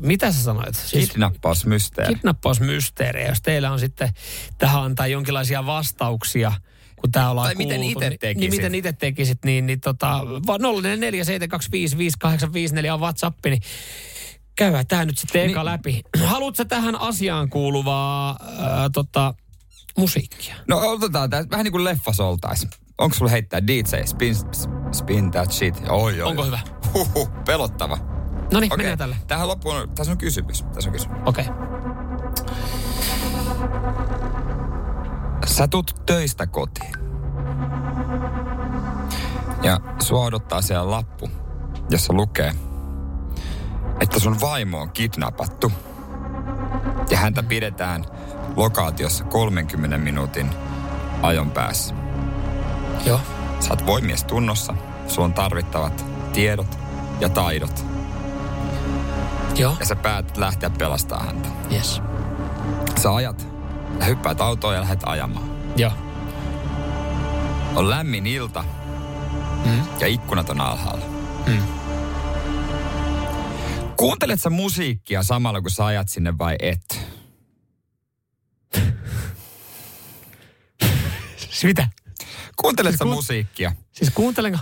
mitä sä sanoit? Siis Kidnappausmysteeri. kidnappausmysteerejä. Jos teillä on sitten tähän antaa jonkinlaisia vastauksia, kun tää ollaan Tai miten kuultu, ite niin- tekisit. Niin miten itse tekisit, niin, niin tota, 047255854 on WhatsApp, niin käydään tää nyt sitten eka Niin. läpi. Haluatko tähän asiaan kuuluvaa ää, tota, musiikkia? No otetaan tää vähän niin kuin leffas oltais. Onko sulla heittää DJ spin, spin that shit? Oi, oi. Onko hyvä? Huhhuh, pelottava. No niin, Okei, mennään tällä. tähän loppuun, tässä on kysymys. Tässä on kysymys. Okei. Okay. Sä tulet töistä kotiin. Ja sua odottaa siellä lappu, jossa lukee, että sun vaimo on kidnappattu. Ja häntä pidetään lokaatiossa 30 minuutin ajon päässä. Joo. Sä oot voimies tunnossa, sulla on tarvittavat tiedot ja taidot. Joo. Ja sä päätät lähteä pelastaa häntä. Yes. Sä ajat ja hyppäät autoon ja lähdet ajamaan. Joo. On lämmin ilta Mm. ja ikkunat on alhaalla. Mm. Kuuntelet sä musiikkia samalla kun sä ajat sinne vai et? Siis mitä? Kuuntelet Siis sä kuun- musiikkia? Siis kuuntelenko?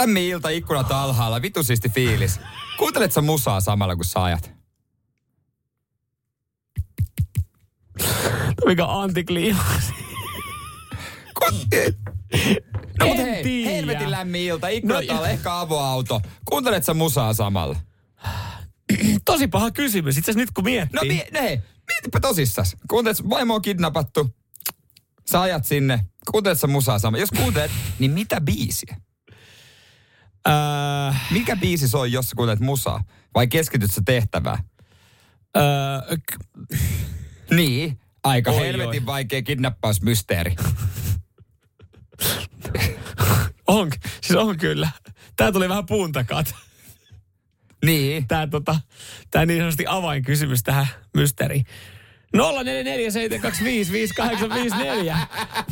Lämmin ilta, ikkunat alhaalla, vitu siisti fiilis. Kuuntelet sä musaa samalla kun sä ajat? Mikä antikliimaksi? No En hei, tiedä. helvetin lämmin ilta, ikkunat No, ehkä avoauto. Kuuntelet sä musaa samalla? Tosi paha kysymys. Itse asiassa nyt kun miettii. No, mi- no hei, mietipä tosissas. Kuuntelet, vaimo on kidnappattu. Sä ajat sinne. Kuuntelet sä musaa samalla? Jos kuuntelet, niin mitä biisiä? Öö, Mikä biisi soi, jos sä kuuntelet musaa? Vai keskityt sä tehtävään? öö, k- Niin, aika Oi, helvetin oi. vaikea kidnappausmysteeri. on, siis on kyllä. Tää tuli vähän puun takaa. Niin. Tää, tota, tää niin sanotusti avainkysymys tähän mysteeriin. 0447255854.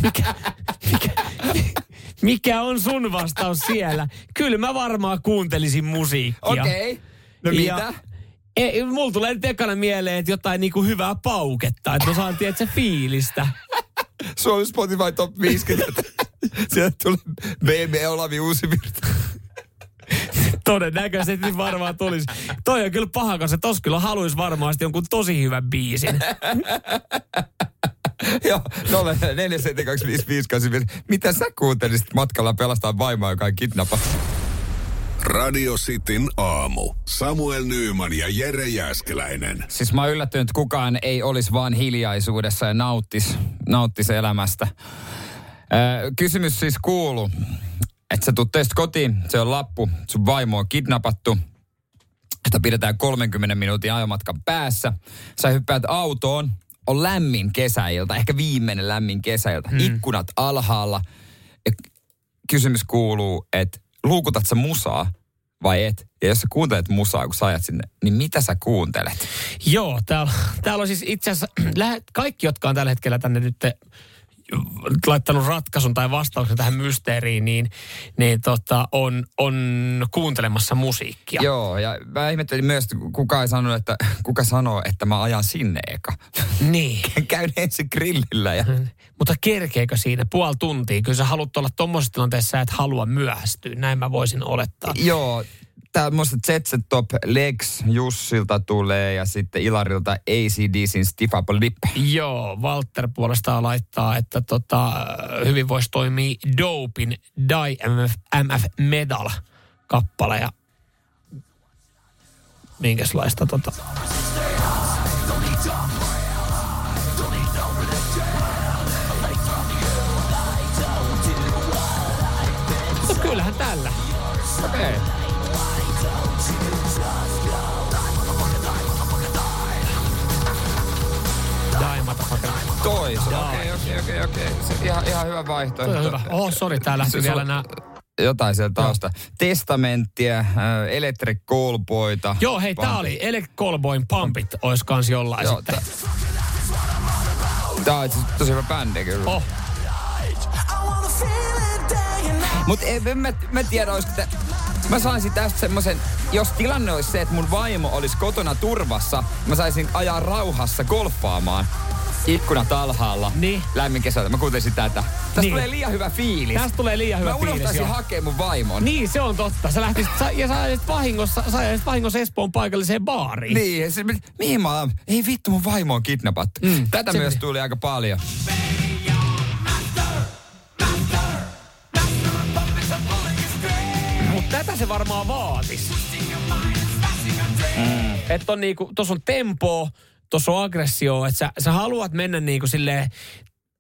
Mikä, mikä, mikä on sun vastaus siellä? Kyllä mä varmaan kuuntelisin musiikkia. Okei. Okay. No Ja- mitä? Ei, mulla tulee nyt ekana mieleen, että jotain niinku hyvää pauketta. Että mä saan, tiedätkö, fiilistä. Suomen Spotify Top 50. Sieltä tulee BB Olavi Uusivirta. Todennäköisesti varmaan tulisi. Toi on kyllä paha, koska tos kyllä haluaisi varmasti jonkun tosi hyvän biisin. Joo, 04725585. Mitä sä kuuntelisit matkalla pelastaa vaimoa, joka on kidnappattu? Radio Cityn aamu. Samuel Nyyman ja Jere Jäskeläinen. Siis mä oon yllättynyt, että kukaan ei olisi vaan hiljaisuudessa ja nauttis, nauttis elämästä. Ö, kysymys siis kuuluu, että sä tuut töistä kotiin, se on lappu, sun vaimo on kidnappattu, että pidetään 30 minuutin ajomatkan päässä. Sä hyppäät autoon, on lämmin kesäilta, ehkä viimeinen lämmin kesäilta, mm. ikkunat alhaalla. Ja kysymys kuuluu, että luukutat sä musaa vai et? Ja jos sä kuuntelet musaa, kun sä ajat sinne, niin mitä sä kuuntelet? Joo, täällä, täällä on siis itse asiassa kaikki, jotka on tällä hetkellä tänne nyt laittanut ratkaisun tai vastauksen tähän mysteeriin, niin, niin tota, on, on kuuntelemassa musiikkia. Joo, ja mä ihmettelin myös, että kuka ei sanonut, että kuka sanoo, että mä ajan sinne eka. Niin. Käyn ensin grillillä ja... Mutta kerkeekö siinä puoli tuntia? Kyllä sä haluat olla tuommoisessa tilanteessa, sä et halua myöhästyä. Näin mä voisin olettaa. Joo, tää muista ZZ Top Lex Jussilta tulee ja sitten Ilarilta ACDCin Stiff Upper Lip. Joo, Walter puolestaan laittaa, että tota, hyvin voisi toimia Dopin Die MF, MF Medal kappale ja minkäslaista tota... No kyllähän tällä. Okei. Okay. Die motherfucker. Toi se. Okei, okei, okei, okei. Se Ihan, ihan hyvä vaihtoehto. Hyvä. Oh, sori, tää lähti Se- vielä nää... Jotain sieltä tausta. Testamenttia, äh, Electric Callboyta. Joo, hei, tää oli Elec Callboyn Pumpit, ois kans jollain Joo, sitten. Tää on tosi hyvä bändi kyllä. Oh. Mut en, en mä, mä tiedä, olisiko tä... Mä saisin tästä semmoisen, jos tilanne olisi se, että mun vaimo olisi kotona turvassa, mä saisin ajaa rauhassa golfaamaan ikkunat alhaalla. Niin. Lämmin kesällä. Mä kuuntelisin tätä. Tästä Niin. tulee liian hyvä fiilis. Tästä tulee liian hyvä Mä fiilis, unohtaisin joo. hakea mun vaimon. Niin, se on totta. Sä lähtisit, sä, ja sä ajasit vahingossa, sä ajasit vahingossa Espoon paikalliseen baariin. Niin, se, mihin mä? Ei vittu, mun vaimo on kidnappattu. Mm, Tätä myös tuli aika paljon. Tätä se varmaan vaatis. Mm. Että on niinku, tossa on tempo, tossa on aggressio, että sä, sä haluat mennä niinku silleen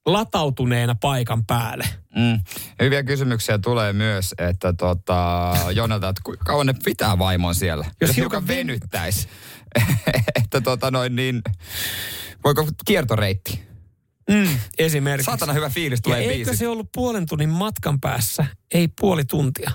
latautuneena paikan päälle. Mm. Hyviä kysymyksiä tulee myös, että tota, Jonelta, että kuinka kauan ne pitää vaimon siellä? Jos, Jos hiukan hiukan ven- venyttäisi. että tota noin niin, voiko kiertoreitti? Mm, esimerkiksi. Saatana hyvä fiilis ja tulee eikö biisi. se ollut puolen tunnin matkan päässä? Ei puoli tuntia.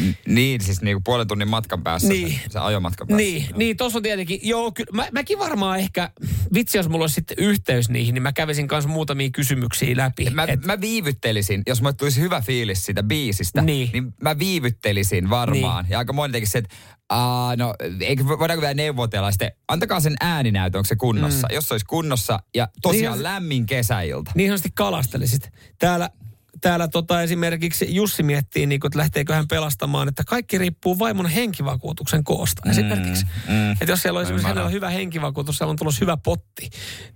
N- Niin, siis niinku puolen tunnin matkan päässä. Niin. Se, se ajomatkan päässä. Niin, niin tuossa on tietenkin, joo, ky- mä, mäkin varmaan ehkä, vitsi jos mulla olisi sitten yhteys niihin, niin mä kävisin kanssa muutamia kysymyksiä läpi. Mä, Et- mä viivyttelisin, jos mulle tulisi hyvä fiilis siitä biisistä, Niin. niin mä viivyttelisin varmaan. Niin. Ja aika moni teki se, että Aa, no, eikö, voidaanko vielä neuvotella sitten, antakaa sen ääninäytö, onko se kunnossa. Mm. Jos se olisi kunnossa ja tosiaan Niin, lämmin kesäilta. Niin ihanasti kalastelisit. Täällä, täällä tota esimerkiksi Jussi miettii, niin kun, että lähteekö hän pelastamaan, että kaikki riippuu vaimon henkivakuutuksen koosta esimerkiksi. mm. Että jos siellä on esimerkiksi hänellä on hyvä henkivakuutus, siellä on tulossa hyvä potti,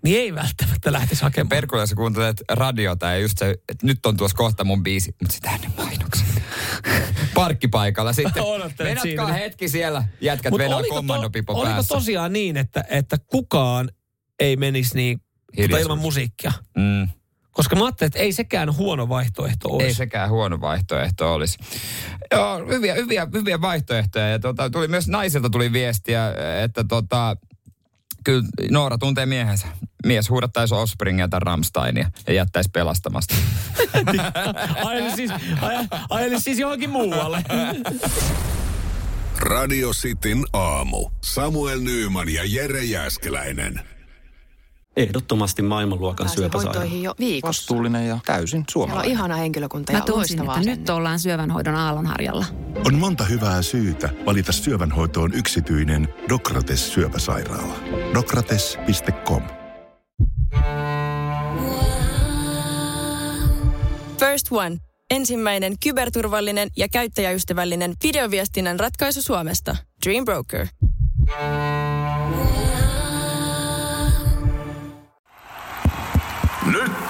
niin ei välttämättä lähtisi hakemaan. Perkulla sä kuuntelet radiota ja just se, että nyt on tuossa kohta mun biisi, mutta sitä ennen mainokset. Parkkipaikalla sitten. Venatkaa siinä. hetki siellä, jätkät Mut venaa oliko, kommandopipo oliko päässä. tosiaan niin, että, että kukaan ei menisi niin tota ilman musiikkia? Mm. Koska mä ajattelin, että ei sekään huono vaihtoehto olisi. Ei sekään huono vaihtoehto olisi. Joo, hyviä, hyviä, hyviä vaihtoehtoja. Ja tota, tuli myös naisilta tuli viestiä, että tota, kyllä Noora tuntee miehensä. Mies huudattaisi Offspringia tai Rammsteinia ja jättäisi pelastamasta. Ajeli siis, aj- ajeli siis johonkin muualle. Radio Cityn aamu. Samuel Nyyman ja Jere Jäskeläinen. Ehdottomasti maailmanluokan Pääsin syöpäsairaala. hoitoihin jo viikossa. Vastuullinen ja täysin Siellä on suomalainen. ihana henkilökunta Mä ja tunsin, loistavaa että nyt ollaan syövänhoidon aallonharjalla. On monta hyvää syytä valita syövänhoitoon yksityinen Dokrates syöpäsairaala. Dokrates.com First One. Ensimmäinen kyberturvallinen ja käyttäjäystävällinen videoviestinnän ratkaisu Suomesta. Dream Broker.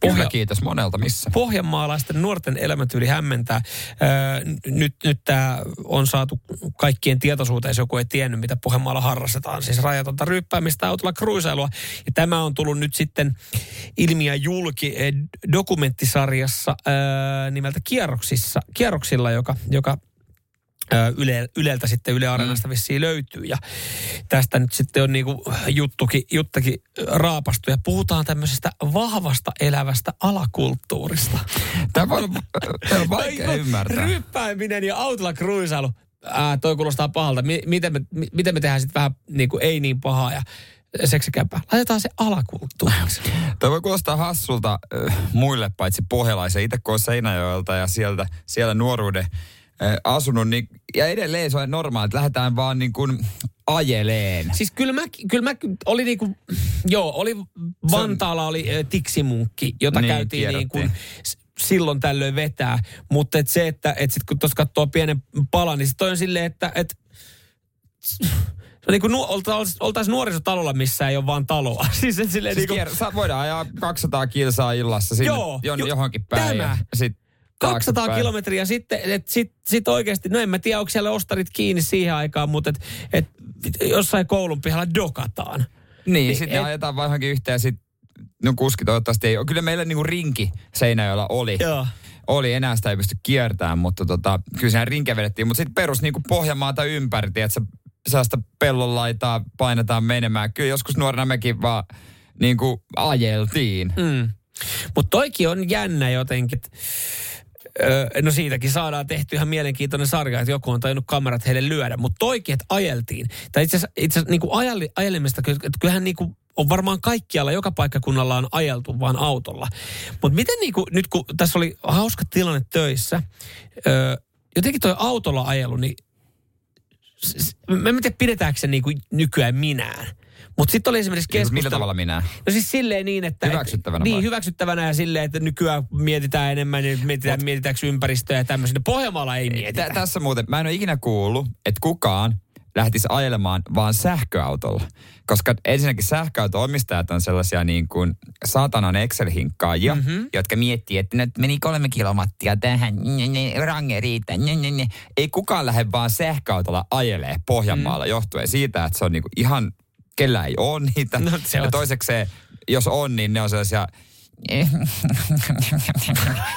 Kyllä, kiitos monelta missä. Pohjanmaalaisten nuorten elämäntyyli hämmentää. Öö, nyt nyt tämä on saatu kaikkien tietoisuuteen, jos joku ei tiennyt, mitä Pohjanmaalla harrastetaan. Siis rajatonta ryyppäämistä ja autolla kruisailua. Ja tämä on tullut nyt sitten ilmiä julki eh, dokumenttisarjassa öö, nimeltä Kierroksissa, Kierroksilla, joka, joka Yle, Yleltä sitten Yle Areenasta vissiin löytyy. Ja tästä nyt sitten on niinku juttukin, juttakin raapastu. Ja puhutaan tämmöisestä vahvasta elävästä alakulttuurista. Tämä on, tämä on vaikea ymmärtää. Ryyppääminen ja autolla kruisailu. Ää, toi kuulostaa pahalta. Mi- miten, me, mi- miten me tehdään sitten vähän niin kuin ei niin pahaa ja seksikämpää. Laitetaan se alakulttuuriksi. Tämä voi kuulostaa hassulta äh, muille paitsi pohjalaisia. Itse kun Seinäjoelta ja sieltä, siellä nuoruuden asunut, niin, ja edelleen se on normaali, että lähdetään vaan niin kuin ajeleen. Siis kyllä mä, kyllä mä oli niinku, joo, oli Vantaalla oli tiksimunkki, jota Niin, käytiin niin kuin silloin tällöin vetää. Mutta et se, että et sit kun tuossa katsoo pienen palan, niin sit on silleen, että et, se on niin kuin nu, oltaisiin oltais nuorisotalolla, missä ei ole vaan taloa. siis et silleen Siis niin kier- saa, voidaan ajaa 200 kilsaa illassa sinne Joo, jon, ju- johonkin päin. tämä. Ja sit 200 taaksepäin. kilometriä sitten, että sit, sit oikeasti, no en mä tiedä, onko siellä ostarit kiinni siihen aikaan, mutta et, et, jossain koulun pihalla dokataan. Niin, Niin, sitten et- ajetaan vaan johonkin yhteen ja sitten no kuski toivottavasti ei ole. Kyllä meillä niinku rinki Seinäjoella oli. Joo. Oli, enää sitä ei pysty kiertämään, mutta tota, kyllä siinä rinke vedettiin. Mutta sitten perus niinku Pohjanmaata ympäri, että sellaista pellon laitaa painetaan menemään. Kyllä joskus nuorena mekin vaan niinku ajeltiin. Mm. Mutta toikin on jännä jotenkin. No siitäkin saadaan tehty ihan mielenkiintoinen sarja, että joku on tajunnut kamerat heille lyödä. Mutta toikin, että ajeltiin. Tai itse asiassa, itse niin ajelemista, että kyllähän niin kuin on varmaan kaikkialla, joka paikkakunnalla on ajeltu vaan autolla. Mutta miten niin kuin, nyt kun tässä oli hauska tilanne töissä, öö, jotenkin toi autolla ajelu, niin mä en tiedä pidetäänkö se niin kuin nykyään minään. Mutta sitten oli esimerkiksi Niin, keskustelu. Millä tavalla minä? No siis silleen niin, että... Hyväksyttävänä Niin, vai? hyväksyttävänä ja silleen, että nykyään mietitään enemmän, niin mietitään, mietitäänkö ympäristöä ja tämmöisiä. Pohjanmaalla ei mietitä. Tä, tässä muuten, mä en ole ikinä kuullut, että kukaan lähtisi ajelemaan vaan sähköautolla. Koska ensinnäkin sähköauto-omistajat on sellaisia niin kuin saatanan Excel-hinkkaajia, Mhm. mm-hmm. jotka miettii, että nyt meni kolme kilomattia tähän, nye, nye, range riittää, nye. Ei kukaan lähde vaan sähköautolla ajelee Pohjanmaalla mm. johtuen siitä, että se on niin kuin ihan, kellä ei ole niitä. No, se ja toisekseen, jos on, niin ne on sellaisia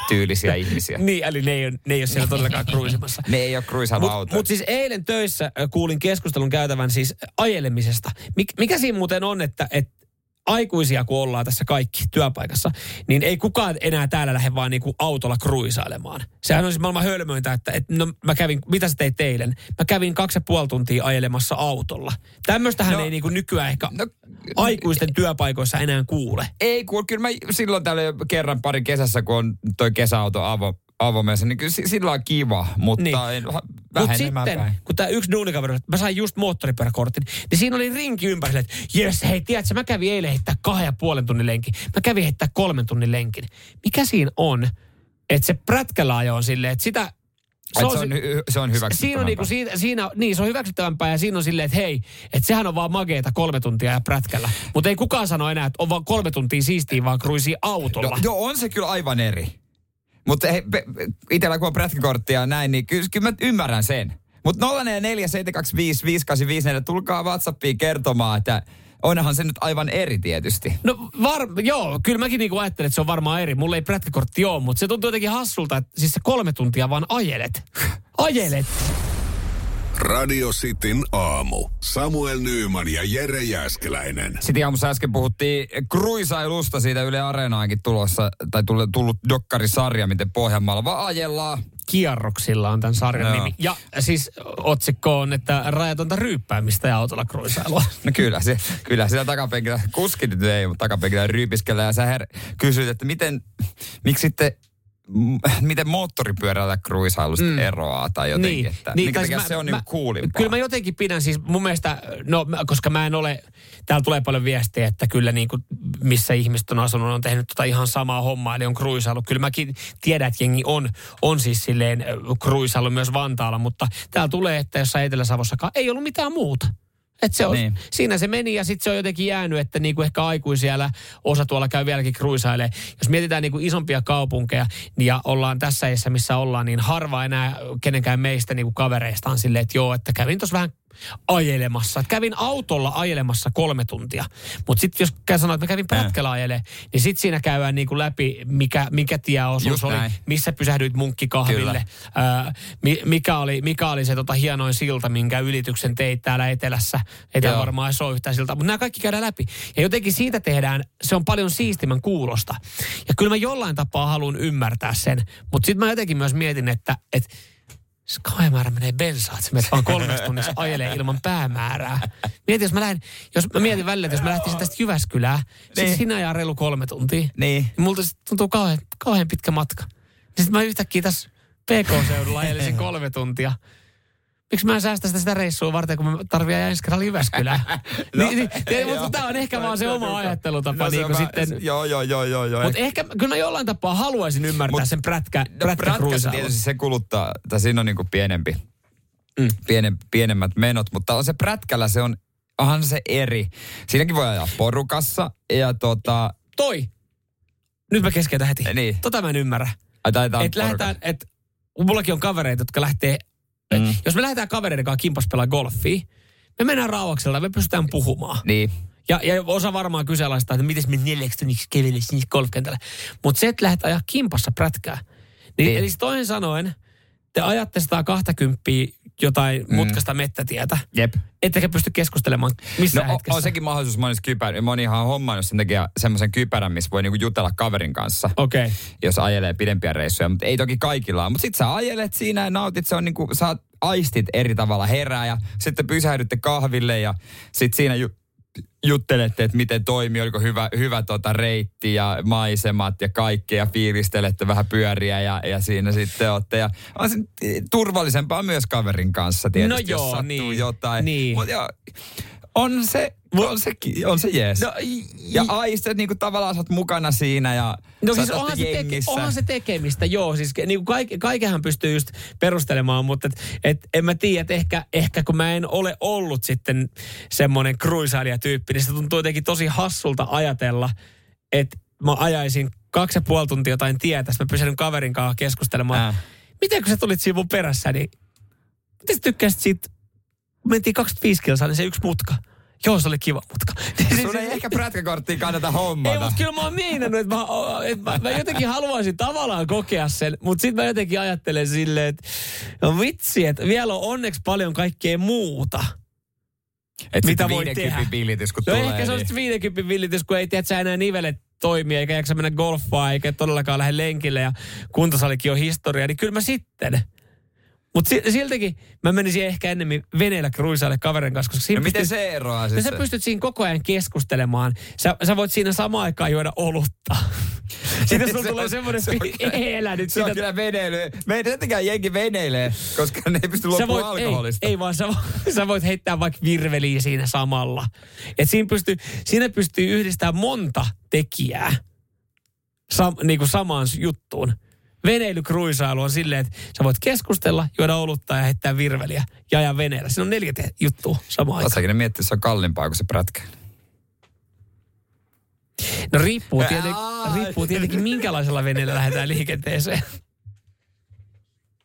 tyylisiä ihmisiä. Niin, eli ne ei ole, ne ei ole siellä todellakaan kruisimassa. Ne ei ole kruisaava auto. Mutta mut siis eilen töissä äh, kuulin keskustelun käytävän siis ajelemisesta. Mik, mikä siinä muuten on, että, että aikuisia kun ollaan tässä kaikki työpaikassa, niin ei kukaan enää täällä lähde vaan niinku autolla kruisailemaan. Sehän on siis maailman hölmöintä, että, että no mä kävin, mitä sä teit eilen? Mä kävin kaksi ja puoli tuntia ajelemassa autolla. Tämmöistähän No, ei niinku nykyään ehkä no, aikuisten työpaikoissa enää kuule. Ei, kun kyllä mä silloin täällä kerran pari kesässä, kun on toi kesäauto avo, avomessa, niin kyllä si- sillä on kiva, mutta Niin. Mutta vähenemään sitten, päin. kun tämä yksi duunikaveri, mä sain just moottoripyöräkortin, niin siinä oli rinki ympärillä, että jes, hei, tiedätkö, mä kävin eilen heittää kahden ja puolen tunnin lenkin. Mä kävin heittää kolmen tunnin lenkin. Mikä siinä on, että se prätkällä ajo on silleen, että sitä... Se on, se on, se on hyväksyttävämpää. Siinä on niinku, siinä, siinä, niin, se on hyväksyttävämpää ja siinä on silleen, että hei, että sehän on vaan mageeta kolme tuntia ja prätkällä. Mutta ei kukaan sano enää, että on vaan kolme tuntia siistiä, vaan kruisii autolla. No, joo, on se kyllä aivan eri. Mutta itsellä kun on prätkäkortti ja näin, niin kyllä, kyllä mä ymmärrän sen. Mutta 047255854, tulkaa WhatsAppiin kertomaan, että onhan se nyt aivan eri tietysti. No var, joo, kyllä mäkin niinku ajattelen, että se on varmaan eri. Mulla ei prätkäkortti ole, mutta se tuntuu jotenkin hassulta, että siis se kolme tuntia vaan ajelet. Ajelet. Radio Cityn aamu. Samuel Nyyman ja Jere Jäskeläinen. Sitten aamussa äsken puhuttiin kruisailusta siitä Yle Areenaankin tulossa, tai tullut, tullut dokkarisarja, miten Pohjanmaalla vaan ajellaan. Kierroksilla on tämän sarjan Joo. nimi. Ja siis otsikko on, että rajatonta ryyppäämistä ja autolla kruisailua. No kyllä, se, kyllä siellä takapenkillä, kuski nyt ei, mutta takapenkillä ryypiskellä. Ja sä her, kysyit, että miten, miksi sitten miten moottoripyörällä kruisailusta mm. eroaa tai jotenkin, Niin, että niin, minkä tai takia siis se on mä- niinku kuulimpaa. Kyllä mä jotenkin pidän siis mun mielestä, no mä- koska mä en ole, täällä tulee paljon viestejä, että kyllä niin kuin missä ihmiset on asunut, on tehnyt tota ihan samaa hommaa, eli on kruisailu. Kyllä mäkin tiedän, että jengi on, on siis silleen kruisailu myös Vantaalla, mutta täällä tulee, että jossain Etelä-Savossakaan ei ollut mitään muuta. Et se on, niin. Siinä se meni ja sitten se on jotenkin jäänyt, että niinku ehkä aikuisiellä osa tuolla käy vieläkin kruisailee. Jos mietitään niinku isompia kaupunkeja niin ja ollaan tässä iässä, missä ollaan, niin harva enää kenenkään meistä niinku kavereista on silleen, että joo, että kävin tuossa vähän ajelemassa. Kävin autolla ajelemassa kolme tuntia. Mutta sitten jos sanoo, että mä kävin prätkällä ajelemaan, niin sitten siinä käydään niinku läpi, mikä, mikä tieosuus oli, missä pysähdyit munkkikahville, ää, mi, mikä, oli, mikä oli se tota hienoin silta, minkä ylityksen teit täällä etelässä. Ei Joo. varmaan edes ole yhtään siltaa, mutta nämä kaikki käydään läpi. Ja jotenkin siitä tehdään, se on paljon siistimän kuulosta. Ja kyllä mä jollain tapaa haluan ymmärtää sen, mutta sitten mä jotenkin myös mietin, että, että se kauhean määrä menee bensaa, että sä menet vaan kolmessa tunnissa ajelee ilman päämäärää. Mieti, jos mä lähden, jos mä mietin välillä, että jos mä lähtisin tästä Jyväskylään, niin. siis sinä ajaa reilu kolme tuntia. Niin. Niin multa tuntuu kauhean, kauhean pitkä matka. Niin sitten mä yhtäkkiä tässä PK-seudulla ajelisin kolme tuntia. Miksi mä en säästä sitä, sitä reissua varten, kun mä tarvii ajaa ensi kerralla Jyväskylään? no, niin, niin, tiedä, mutta tämä on ehkä vaan se oma ajattelutapa. No, niin kuin sitten, Joo, joo, joo, joo. joo. mutta ehkä kyllä mä jollain tapaa haluaisin ymmärtää sen prätkä, No, prätkä tietysti se kuluttaa, tai siinä on niinku pienempi, mm. pienen, pienemmät menot, mutta on se prätkällä, se on, onhan se eri. Siinäkin voi ajaa porukassa ja tota... Toi! Nyt mä keskeytän heti. Niin. Tota mä en ymmärrä. Ai, Että lähdetään, että mullakin on kavereita, jotka lähtee, mm. jos me lähdetään kavereiden kanssa kimpas pelaa golfia, me mennään rauhaksella, me pystytään puhumaan. Niin. Ja, ja osa varmaan kyseenalaistaa, että miten me neljäksi tunniksi kävelisi sinne golfkentällä. Mutta se, että lähdet ajaa kimpassa prätkää. Niin, Niin. Eli siis toisin sanoen, te ajatte 120 jotain mm. mutkasta mettätietä. Jep. Ettekä pysty keskustelemaan missään No hetkessä. on sekin mahdollisuus monissa kypärä. Monihan on hommannut sen takia semmoisen kypärän, missä voi niinku jutella kaverin kanssa. Okei. Okay. Jos ajelee pidempiä reissuja, mutta ei toki kaikilla. Mutta sit sä ajelet siinä ja nautit, se on niinku, saat aistit eri tavalla herää ja sitten pysähdytte kahville ja sit siinä ju- juttelette, että miten toimii, oliko hyvä, hyvä tota reitti ja maisemat ja kaikkea ja fiilistelette vähän pyöriä ja, ja siinä sitten olette. Ja on se turvallisempaa myös kaverin kanssa tietysti, No joo, jos sattuu niin, jotain. niin. Mut joo, on se, on se, on se jees. No, ja aistet niinku tavallaan sä oot mukana siinä ja No siis onhan se, teke, onhan se tekemistä, joo. Siis ke- niin kaik, kaikenhan pystyy just perustelemaan, mutta et, et, en mä tiedä, että ehkä, ehkä kun mä en ole ollut sitten semmoinen kruisailijatyyppi, niin se tuntuu jotenkin tosi hassulta ajatella, että mä ajaisin kaksi ja puoli tuntia jotain tietä, mä pysyn kaverin kanssa keskustelemaan. Äh. Miten kun sä tulit siinä mun perässä, niin miten sä tykkäsit siitä, kun mentiin 25 kilsaa, niin se yksi mutka. Joo, se oli kiva mutka. Sun ei ehkä prätkäkorttiin kannata hommata. Ei, mutta kyllä mä oon meinannut, että mä, että mä, mä jotenkin haluaisin tavallaan kokea sen, mutta sitten mä jotenkin ajattelen silleen, että no vitsi, että vielä on onneksi paljon kaikkea muuta. Et mitä voi 50 tehdä. villitys, kun No tulee. ehkä se on niin- sitten 50 villitys, kun ei tiedä, että sä enää nivelet toimii, eikä jaksa mennä golfaan, eikä todellakaan lähde lenkille ja kuntosalikin on historia, niin kyllä mä sitten. Mutta siltikin mä menisin ehkä ennemmin veneellä kruisaille kaverin kanssa, koska No miten pystyt- se eroaa No siis? sä pystyt siinä koko ajan keskustelemaan. Sä, sä voit siinä samaan aikaan juoda olutta. Sitten sulla Se tulee on- semmoinen, se kyllä- ei elä nyt Se on sitä. kyllä veneily. Sen takia jengi veneilee, koska ne ei pysty loppumaan voit, ei, alkoholista. ei vaan, sä, sä voit heittää vaikka virveliä siinä samalla. Et siinä, pystyy, siinä pystyy yhdistämään monta tekijää sam, niin kuin samaan juttuun. Veneilykruisailu on silleen, että sä voit keskustella, juoda olutta ja heittää virveliä ja ajaa veneellä. Siinä on neljä te- juttua samaan aikaan. Oletko että se on kalliimpaa kuin se prätkä? No riippuu, tieten, riippuu tietenkin, minkälaisella veneellä lähdetään liikenteeseen.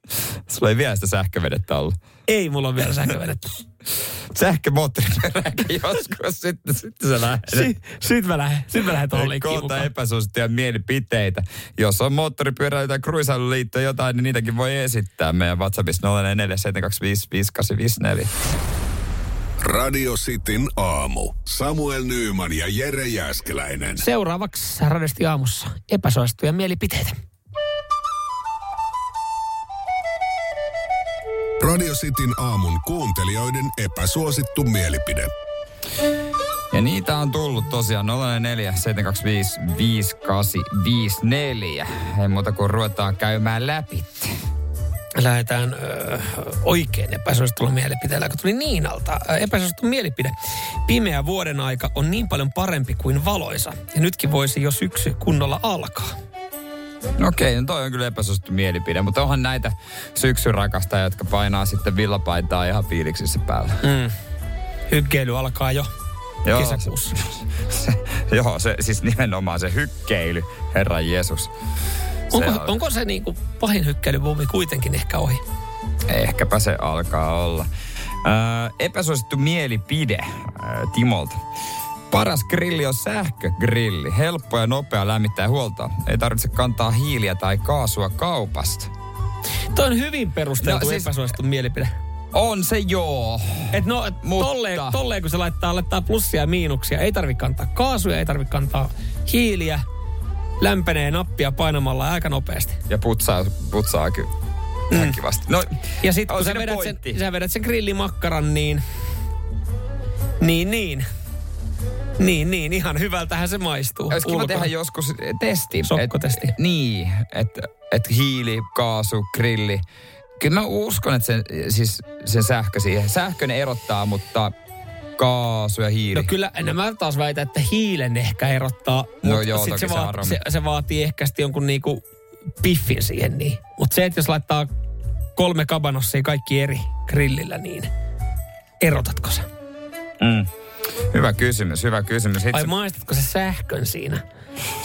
Sulla ei vielä sitä sähkövedettä ollut. Ei mulla on vielä sähkövedettä. Sähkömoottoriperäkin joskus, sitten, sitten sä lähdet. Si- Sitten mä lähden, sit mä lähden tuohon mukaan. epäsuosittuja mielipiteitä. Jos on moottoripyörä tai kruisailuliitto jotain, niin niitäkin voi esittää meidän WhatsAppissa 0447255854. Radio Cityn aamu. Samuel Nyyman ja Jere Jäskeläinen. Seuraavaksi radiosti aamussa epäsuosittuja mielipiteitä. Radio Cityn aamun kuuntelijoiden epäsuosittu mielipide. Ja niitä on tullut tosiaan 044 725 5854. Ei muuta kuin ruvetaan käymään läpi. Lähdetään ö, oikein epäsuositulla mielipiteellä, kun tuli Niinalta. Ö, Epäsuosittu mielipide. Pimeä vuoden aika on niin paljon parempi kuin valoisa. Ja nytkin voisi jo syksy kunnolla alkaa. No Okei, no toi on kyllä epäsuosittu mielipide, mutta onhan näitä syksyn rakastajia, jotka painaa sitten villapaitaa ihan fiiliksissä päällä. Mm. Hyggeily alkaa jo Joo, kesäkuussa. Se, joo, se, siis nimenomaan se hykkeily, Herra Jeesus. Se Onko, on- onko se niinku pahin hykkeilybuumi kuitenkin ehkä ohi? Ehkäpä se alkaa olla. Ää, epäsuosittu mielipide ää, Timolta. Paras grilli on sähkögrilli. Helppo ja nopea lämmittää ja huoltaa. Ei tarvitse kantaa hiiliä tai kaasua kaupasta. Toi on hyvin perusteltu No, siis- epäsuosittu mielipide. On se joo. Et no, et Mutta- tolleen, tolleen, kun se laittaa, laittaa plussia ja miinuksia, ei tarvitse kantaa kaasuja, ei tarvitse kantaa hiiliä, lämpenee nappia painamalla aika nopeasti. Ja putsaa, putsaa kyllä mm. kivasti. No, Ja sitten kun sä vedät, sen, sä vedät sen grillimakkaran, niin... Niin, niin. Niin, niin. Ihan hyvältähän se maistuu. Olisi kiva tehdä joskus testin. Sokkotesti. Et, niin, että et hiili, kaasu, grilli. Kyllä mä uskon, että sen, siis sen sähkö siihen. Sähkön erottaa, mutta kaasu ja hiili. No kyllä, en mä taas väitä, että hiilen ehkä erottaa. No joo, sit se, se vaat, se, se, vaatii ehkä sitten jonkun niinku piffin siihen niin. Mutta se, että jos laittaa kolme kabanossia kaikki eri grillillä, niin erotatko sä? Mm. Hyvä kysymys, hyvä kysymys. Itse, Ai maistatko se sähkön siinä?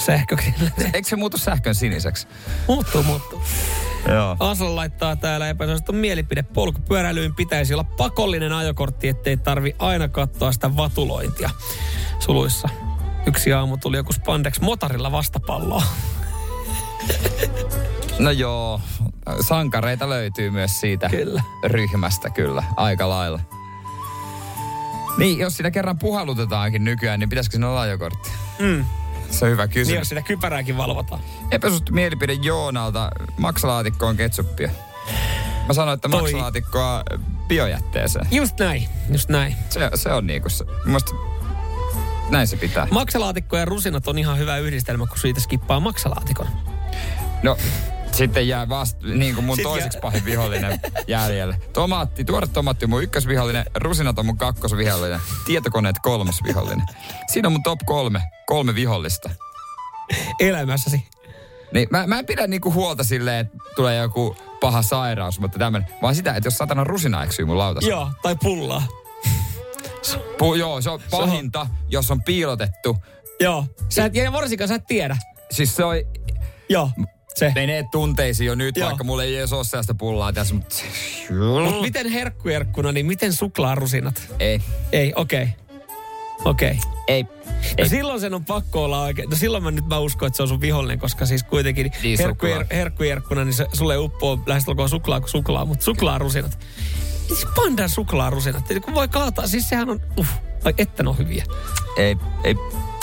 Sähkögrillillä. eikö se muutu sähkön siniseksi? muuttuu, muuttuu. Joo. Asla laittaa täällä epäsuosittu mielipide. Polkupyöräilyyn pitäisi olla pakollinen ajokortti, ettei tarvi aina katsoa sitä vatulointia. Suluissa. Yksi aamu tuli joku spandex motorilla vastapalloa. No joo, sankareita löytyy myös siitä Kyllä. ryhmästä kyllä, aika lailla. Niin, jos siinä kerran puhallutetaankin nykyään, niin pitäisikö siinä olla ajokortti? Mm. Se on hyvä Niin kysymys. jos sitä kypärääkin valvotaan. Epäsuosittu mielipide Joonalta. Maksalaatikkoon ketsuppia. Mä sanoin, että Toi. maksalaatikkoa biojätteeseen. Just näin, just näin. Se, se on niinku se. Musta näin se pitää. Maksalaatikko ja rusinat on ihan hyvä yhdistelmä, kun siitä skippaa maksalaatikon. No, sitten jää vasta, niin kuin mun Sit toiseksi jää- pahin vihollinen jäljelle. Tomaatti, tuore tomaatti on mun ykkösvihollinen, rusinat on mun kakkosvihollinen, tietokoneet kolmas vihollinen. Siinä on mun top kolme, kolme vihollista. Elämässäsi. Niin mä, mä en pidä niinku huolta silleen, että tulee joku paha sairaus, mutta tämmönen, vaan sitä, että jos satana rusina eksyy mun lautasella. Joo, tai pullaa. Pu, joo, se on pahinta, jos on piilotettu. Joo. Sä et, ja varsinkaan sä et tiedä. Siis se on, Joo, se. menee tunteisiin jo nyt, Joo. vaikka mulla ei edes ole sellaista pullaa tässä, mutta... Mut miten herkkujerkkuna, niin miten suklaarusinat? Ei, Ei, okei. Okay. Okei. Okay. ei. No ei. silloin sen on pakko olla oikein. No silloin mä nyt mä uskon, että se on sun vihollinen, koska siis kuitenkin Niin, herkkujer, herkkujerkkuna, niin se, sulle uppoo lähestulkoon suklaa kuin suklaa, mutta suklaarusinat. Siis pandan suklaarusinat. Eli kun voi kaataa, siis sehän on, uh, ai että ne on hyviä. Ei, ei,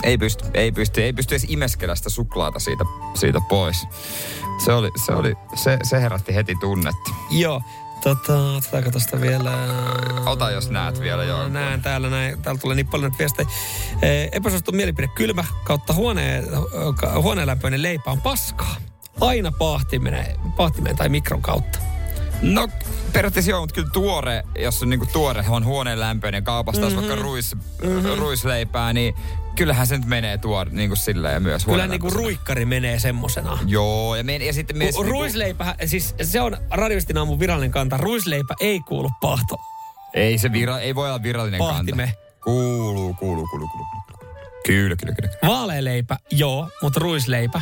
ei pysty, ei pysty, ei pysty edes imeskellä sitä suklaata siitä, siitä pois. Se oli, se oli, se, se herätti heti tunnetta. Joo. Tota, otetaanko tosta vielä... Ota, jos näet vielä jonkun. Näen täällä näin. Täällä tulee niin paljon viestejä. Epäsuosittu mielipide. Kylmä kautta huoneen, huoneenlämpöinen leipä on paskaa. Aina pahtimeen, pahtimeen tai mikron kautta. No periaatteessa joo, mutta kyllä tuore, jos on niinku tuore on huoneen lämpöinen kaupasta, mm-hmm. vaikka ruis, mm-hmm. ruisleipää, niin kyllähän se nyt menee tuore niin kuin silleen ja myös Kyllä niinku lämpöisenä. ruikkari menee semmosena. Joo, ja, men, ja sitten myös... Ku- Ruisleipä, siis se on radioistin aamun virallinen kanta. Ruisleipä ei kuulu pahto. Ei se vira, ei voi olla virallinen Pahtime. kanta. Kuuluu, kuuluu, kuuluu, kuuluu. kuuluu. Kyllä, kyllä, kyllä. Vaalealeipä, joo, mutta ruisleipä.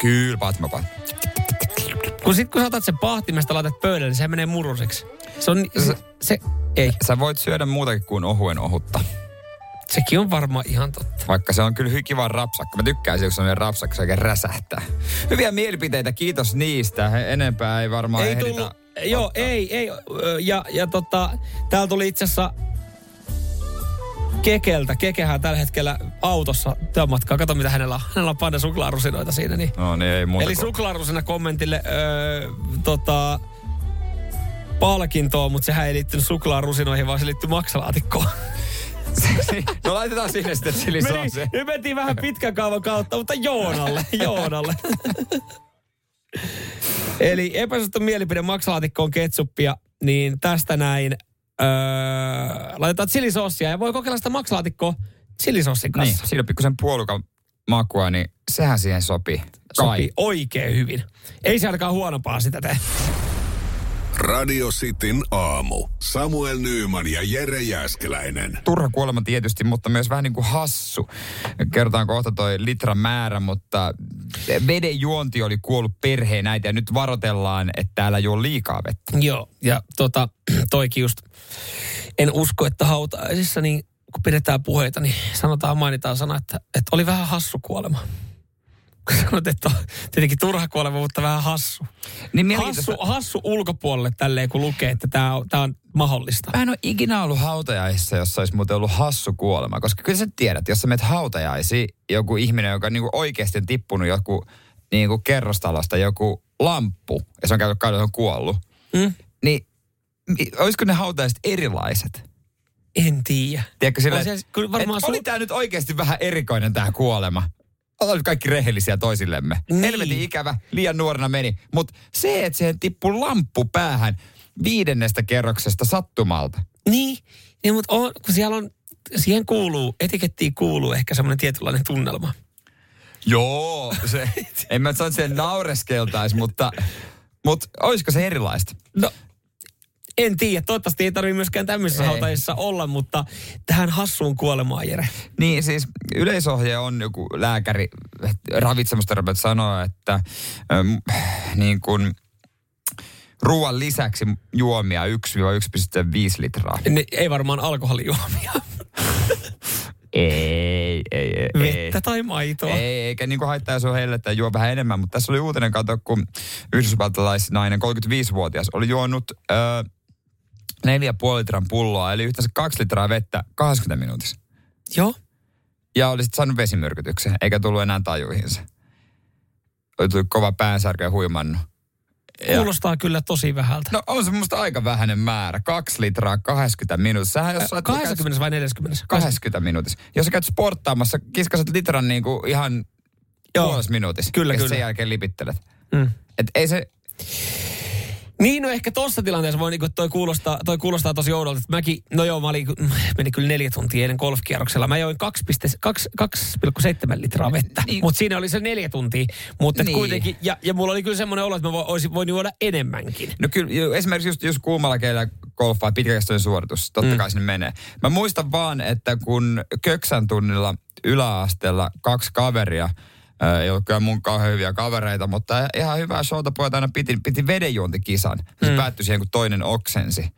Kyllä, pahtima, pahtima. Kun sit kun sä otat sen pahtimesta laitat pöydälle, niin se menee muruseksi. Se on, se, se, ei. Sä voit syödä muutakin kuin ohuen ohutta. Sekin on varmaan ihan totta. Vaikka se on kyllä kiva rapsakka. Mä tykkään siitä, kun se on rapsakka, se oikein räsähtää. Hyviä mielipiteitä, kiitos niistä. He, enempää ei varmaan Ei ehditä. tullut, joo, ei, ei. Ja, ja tota, täällä tuli itse asiassa Kekeltä. Kekehän tällä hetkellä autossa työmatkaa. Kato, mitä hänellä on. Hänellä on panda suklaarusinoita siinä. Niin. No niin, ei muuta Eli kuin- suklaarusina kommentille öö, tota, palkintoon, mutta sehän ei liittynyt suklaarusinoihin, vaan se liittyy maksalaatikkoon. no laitetaan sinne sitten chilisoosia. Meni, mentiin vähän pitkän kaavan kautta, mutta Joonalle, Joonalle. Eli epäsuosittu mielipide maksalaatikkoon ketsuppia, niin tästä näin öö, laitetaan chilisoosia ja voi kokeilla sitä maksalaatikkoa chilisoosin kanssa. Niin, siinä on pikkusen puolukan makua, niin sehän siihen sopii. Kai. Sopii oikein hyvin. Ei se ainakaan huonompaa sitä tee. Radio Cityn aamu. Samuel Nyyman ja Jere Jäskeläinen. Turha kuolema tietysti, mutta myös vähän niin kuin hassu. Kerrotaan kohta toi litran määrä, mutta veden juonti oli kuollut perheen näitä ja nyt varotellaan, että täällä juo liikaa vettä. Joo, ja tota, toikin just, en usko, että hautaisissa, niin kun pidetään puheita, niin sanotaan, mainitaan sana, että, että oli vähän hassu kuolema. Sanoit, että on tietenkin turha kuolema, mutta vähän hassu. Niin hassu, hassu ulkopuolelle tälleen, kun lukee, että tämä on, tää on mahdollista. Mä en ole ikinä ollut hautajaisissa, jossa olisi muuten ollut hassu kuolema. Koska kyllä sä tiedät, jos sä menet hautajaisiin, joku ihminen, joka niinku oikeasti on tippunut joku niinku kerrostalosta, joku lamppu, ja se on käynyt kaudella on kuollut. Mm? Niin olisiko ne hautajaiset erilaiset? En tiedä. Tiedätkö sille, se, varmaan su- oli tämä nyt oikeasti vähän erikoinen tämä kuolema. Ollaan nyt kaikki rehellisiä toisillemme. Niin. Helvetin ikävä, liian nuorena meni. Mutta se, että siihen tippui lamppu päähän viidennestä kerroksesta sattumalta. Niin, niin mutta on, kun siellä on, siihen kuuluu, etikettiin kuuluu ehkä semmoinen tietynlainen tunnelma. Joo, se, en mä sano, että se naureskeltaisi, mutta, mutta olisiko se erilaista? No, en tiedä. Toivottavasti ei tarvitse myöskään tämmöisessä hautajissa olla, mutta tähän hassuun kuolemaan, Jere. Niin, siis yleisohje on joku lääkäri, ravitsemusterapeutti sanoo, että ähm, niin kuin ruoan lisäksi juomia 1-1,5 litraa. Ne, ei varmaan alkoholijuomia. Ei, ei, ei. Vettä ei. tai maitoa. Ei, eikä niin kuin haittaa, jos on heille, että juo vähän enemmän. Mutta tässä oli uutinen, kato, kun yhdysvaltalaisnainen, 35-vuotias, oli juonut öö, neljä puoli litran pulloa, eli yhteensä kaksi litraa vettä 20 minuutissa. Joo. Ja oli sitten saanut vesimyrkytyksen, eikä tullut enää tajuihinsa. Oli tullut kova päänsärkä ja huimannut. Ja. Kuulostaa kyllä tosi vähältä. No on se musta aika vähäinen määrä. Kaksi litraa 20 minuutissa. Sähän jos 80 käyt, vai 40? 20 minuutissa. Jos sä käyt sporttaamassa, kiskaset litran niin kuin ihan puolessa minuutissa. Kyllä, ja kyllä. sen jälkeen lipittelet. Mm. Et ei se... Niin, no ehkä tuossa tilanteessa voi, niin toi, kuulostaa, toi kuulostaa tosi oudolta. Että mäkin, no joo, mä olin, meni kyllä neljä tuntia ennen golfkierroksella. Mä join 2,7 litraa vettä. Niin. Mutta siinä oli se neljä tuntia. Mutta niin. kuitenkin, ja, ja mulla oli kyllä semmoinen olo, että mä voisin voinut juoda enemmänkin. No kyllä, esimerkiksi just, just kuumalla keillä golfaa pitkäkestoinen suoritus, totta kai mm. sinne menee. Mä muistan vaan, että kun köksän tunnilla yläasteella kaksi kaveria – ei ole kyllä mun kauhean hyviä kavereita, mutta ihan hyvää showta pojat aina piti, piti vedenjuontikisan. Se mm. päättyi siihen, kun toinen oksensi.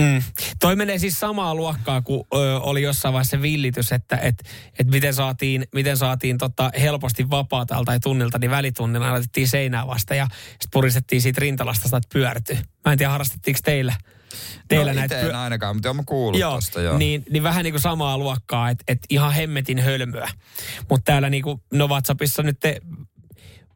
Mm. Toi menee siis samaa luokkaa, kun ö, oli jossain vaiheessa villitys, että et, et miten saatiin, miten saatiin tota helposti vapaata tai tunnilta, niin välitunnilla laitettiin seinää vasta ja sitten puristettiin siitä rintalasta, että pyörtyi. Mä en tiedä, harrastettiinko teillä teillä no, näitä... En ainakaan, mutta olen kuullut joo, tosta, joo. Niin, niin vähän niin kuin samaa luokkaa, että et ihan hemmetin hölmöä. Mutta täällä niin kuin, no WhatsAppissa nyt te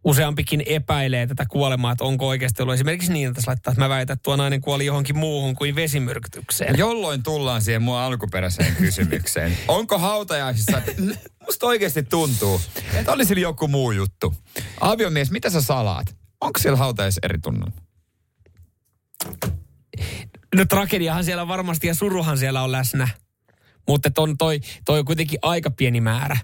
useampikin epäilee tätä kuolemaa, että onko oikeasti ollut esimerkiksi niin, että laittaa, että mä väitän, että tuo nainen kuoli johonkin muuhun kuin vesimyrkytykseen. Jolloin tullaan siihen mun alkuperäiseen kysymykseen. onko hautajaisissa, musta oikeasti tuntuu, että olisi joku muu juttu. Aviomies, mitä sä salaat? Onko siellä hautajais eri tunnelma? No tragediahan siellä varmasti ja suruhan siellä on läsnä. Mutta on toi, toi on kuitenkin aika pieni määrä.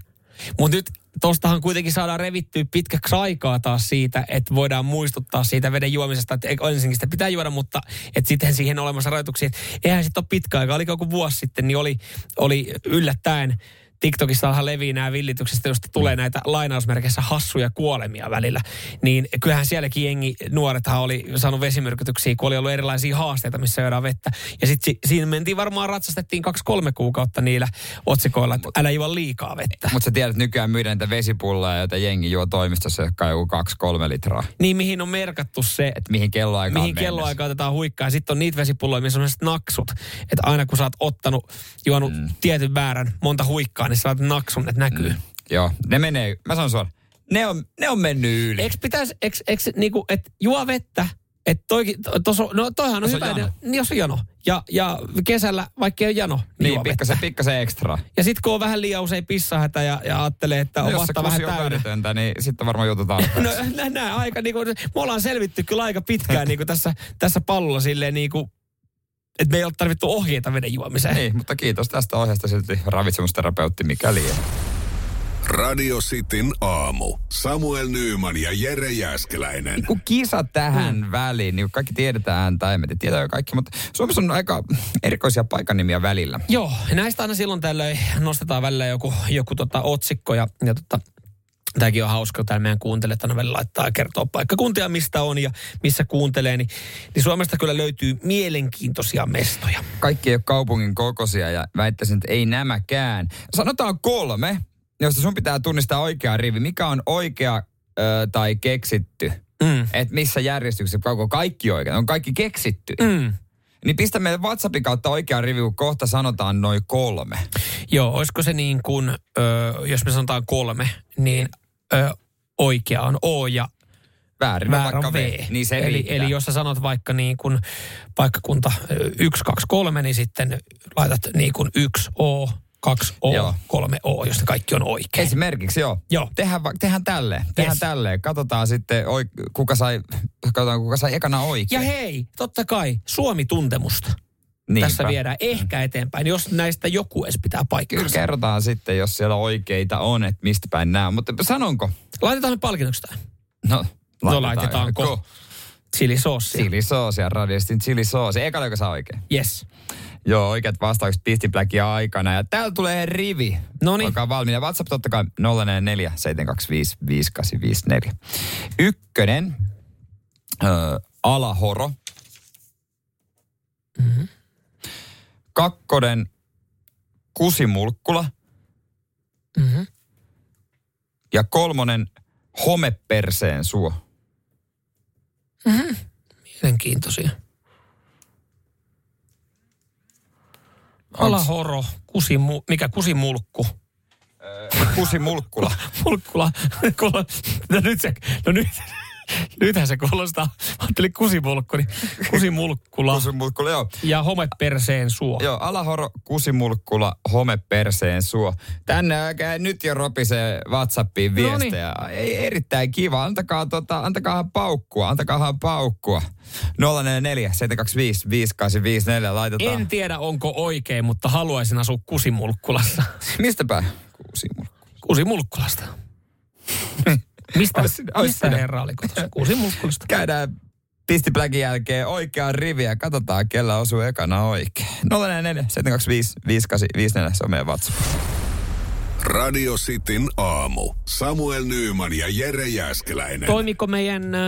Mutta nyt tostahan kuitenkin saadaan revittyä pitkäksi aikaa taas siitä, että voidaan muistuttaa siitä veden juomisesta, että ensinnäkin sitä pitää juoda, mutta että sitten siihen olemassa rajoituksia. Eihän sitten ole pitkä aika, oliko joku vuosi sitten, niin oli, oli yllättäen TikTokissa levii nämä villitykset, josta tulee näitä lainausmerkeissä hassuja kuolemia välillä. Niin kyllähän sielläkin jengi, nuorethan oli saanut vesimyrkytyksiä, kun oli ollut erilaisia haasteita, missä juodaan vettä. Ja sitten si- siinä mentiin varmaan, ratsastettiin kaksi-kolme kuukautta niillä otsikoilla, että älä juo liikaa vettä. Mutta sä tiedät, että nykyään myydään niitä vesipulloja, joita jengi juo toimistossa, jotka joku kaksi-kolme litraa. Niin, mihin on merkattu se, että mihin kelloaikaan Mihin kelloaikaan otetaan huikkaa. Sitten on niitä vesipulloja, missä on naksut. Että aina kun sä oot ottanut, juonut mm. tietyn määrän, monta huikkaa, niin saat naksun, että näkyy. Mm. Joo, ne menee, mä sanon suoraan, ne on, ne on mennyt yli. Eikö pitäisi, eikö, eikö niinku, että juo vettä, Et toikin, to, tos, no toihan on Jos on hyvä. jano. idea. Niin jos on jano. Ja, ja kesällä, vaikka ei ole jano, niin, Niin, juo vettä. pikkasen, pikkasen ekstra. Ja sitten kun on vähän liian usein pissahätä ja, ja ajattelee, että on No, jos se vasta vähän kusi on täynnä. niin sitten varmaan jututaan. No nä, nä, aika niin kuin, me ollaan selvitty kyllä aika pitkään niin kuin tässä, tässä pallolla silleen niin kuin, että me ei ole tarvittu ohjeita veden juomiseen. niin, mutta kiitos tästä ohjeesta silti ravitsemusterapeutti mikäli. Radio Cityn aamu. Samuel Nyyman ja Jere Jäskeläinen. Kun kisa tähän mm. väliin, niin kuin kaikki tiedetään, tai emme tiedä, jo kaikki, mutta Suomessa on aika erikoisia paikanimiä välillä. Joo, näistä aina silloin tällöin nostetaan välillä joku, joku tota otsikko ja, ja tota, Tämäkin on hauska, täällä meidän kuuntelijat aina välillä laittaa ja kertoo paikkakuntia, mistä on ja missä kuuntelee. Niin, niin Suomesta kyllä löytyy mielenkiintoisia mestoja. Kaikki ei ole kaupungin kokoisia ja väittäisin, että ei nämäkään. Sanotaan kolme, josta sun pitää tunnistaa oikea rivi. Mikä on oikea ö, tai keksitty? Mm. Että missä järjestyksessä, onko kaikki oikein? On kaikki keksitty? Mm. Niin pistä meille WhatsAppin kautta oikea rivi, kun kohta sanotaan noin kolme. Joo, olisiko se niin kuin, ö, jos me sanotaan kolme, niin ö, oikea on O ja Väärin on väärä vaikka on V. V. Niin se eli, riittää. eli jos sä sanot vaikka niin kuin paikkakunta 1, 2, 3, niin sitten laitat niin kuin 1 O, 2 O, Joo. 3 O, josta kaikki on oikein. Esimerkiksi joo. Joo. Tehdään, va- tehdään tälleen. Tehdään Yes. tälleen. Katsotaan sitten, oi, kuka, sai, katsotaan, kuka sai ekana Ja oikein. hei, totta kai, Suomi-tuntemusta. Niinpä. Tässä viedään ehkä eteenpäin, jos näistä joku edes pitää Kyllä paikkaansa. kerrotaan sitten, jos siellä oikeita on, että mistä päin nämä. Mutta sanonko? Laitetaan me palkinnoksi tämä. No, No laitetaanko? Chilisoosia. Chilisoosia, radiostin chilisoosia. Eka joka saa oikein. Yes. Joo, oikeat vastaukset Pistin Blackia aikana. Ja täällä tulee rivi. Noniin. Olkaa valmiina. WhatsApp totta kai 044 725 5854. Ykkönen, ö, Alahoro. Mm-hmm. Kakkonen, Kusimulkkula. Mm-hmm. Ja kolmonen, Homeperseen suo. Mm-hmm. Mielenkiintoisia. Alahoro, kusimu, mikä kusimulkku? Kusimulkkula. Mulkkula. No nyt se, no nyt, nythän se kuulostaa. Mä Ajattelin kusimulkku, niin kusimulkkula Kusimulkkula, joo. ja homeperseen suo. Joo, Alahoro, Kusimulkkula, Homeperseen suo. Tänne oikein nyt jo ropisee WhatsAppiin Noniin. viestejä. Ei, erittäin kiva. Antakaa, tota, antakaahan paukkua, antakaahan paukkua. 044 725 5854 laitetaan. En tiedä, onko oikein, mutta haluaisin asua Kusimulkkulassa. Mistä päin? Kusimulkkula. Kusimulkkulasta. Mistä, Ois sinä- ois mistä sinä. herra oli kotoisin? Kusimulkkulasta. Käydään Pisti Blackin jälkeen oikeaan riviä katsotaan, kellä osuu ekana oikein. 044 725 5854, se on meidän WhatsApp. Radio Cityn aamu. Samuel Nyyman ja Jere Jäskeläinen. Toimiko meidän äh,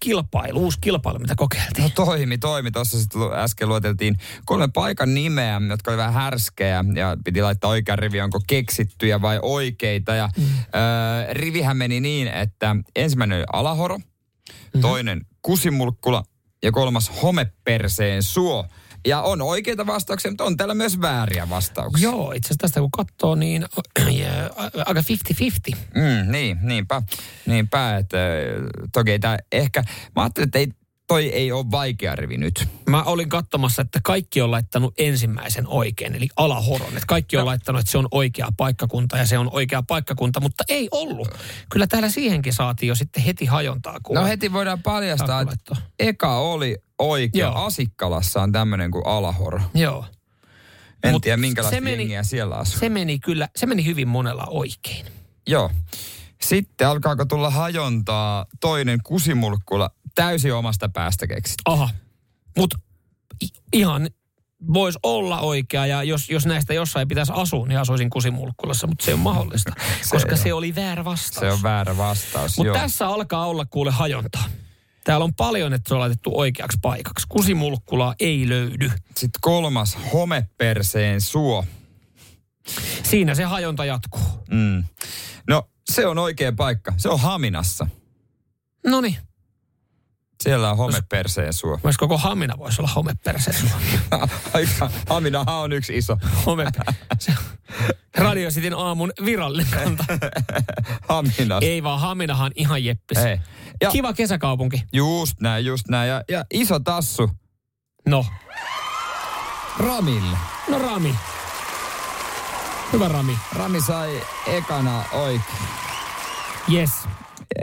kilpailu, uusi kilpailu, mitä kokeiltiin? No toimi, toimi. Tuossa äsken lueteltiin kolme paikan nimeä, jotka oli vähän härskejä ja piti laittaa oikea rivi, onko keksittyjä vai oikeita. Ja mm. ö, rivihän meni niin, että ensimmäinen oli Alahoro, mm-hmm. toinen Kusimulkkula ja kolmas Homeperseen suo. Ja on oikeita vastauksia, mutta on täällä myös vääriä vastauksia. Joo, itse asiassa tästä kun katsoo, niin aika 50-50. Mm, niin, niinpä. Niinpä, että toki tää ehkä, mä ajattelin, että ei, toi ei ole vaikea rivi nyt. Mä olin katsomassa, että kaikki on laittanut ensimmäisen oikein, eli alahoron. Että kaikki on laittanut, että se on oikea paikkakunta ja se on oikea paikkakunta, mutta ei ollut. Kyllä täällä siihenkin saatiin jo sitten heti hajontaa. Kuule. No heti voidaan paljastaa, että eka oli oikea. Joo. Asikkalassa on tämmöinen kuin Alahoro. Joo. En Mut tiedä minkälaista se meni- siellä asuu. Se meni kyllä, se meni hyvin monella oikein. Joo. Sitten alkaako tulla hajontaa toinen kusimulkkula täysin omasta päästä keksit. Aha. Mutta ihan voisi olla oikea ja jos, jos näistä jossain pitäisi asua, niin asuisin Kusimulkkulassa, mutta se on mahdollista, Se koska ei se oli väärä vastaus. Se on väärä vastaus, Mutta tässä alkaa olla kuule hajontaa. Täällä on paljon, että se on laitettu oikeaksi paikaksi. Kusimulkkulaa ei löydy. Sitten kolmas, homeperseen suo. Siinä se hajonta jatkuu. Mm. No, se on oikea paikka. Se on Haminassa. No niin. Siellä on homeperseen suo. Myös koko Hamina voisi olla homeperseen suo. Aika, Haminahan on yksi iso. Home. Se Radio Cityn aamun virallinen kanta. Haminas. Ei vaan Haminahan ihan jeppis. Ei. Ja- Kiva kesäkaupunki. Just näin, just näin. Ja, ja iso tassu No, Ramille. no Rami. Hyvä Rami. Rami sai ekana oikein. Yes.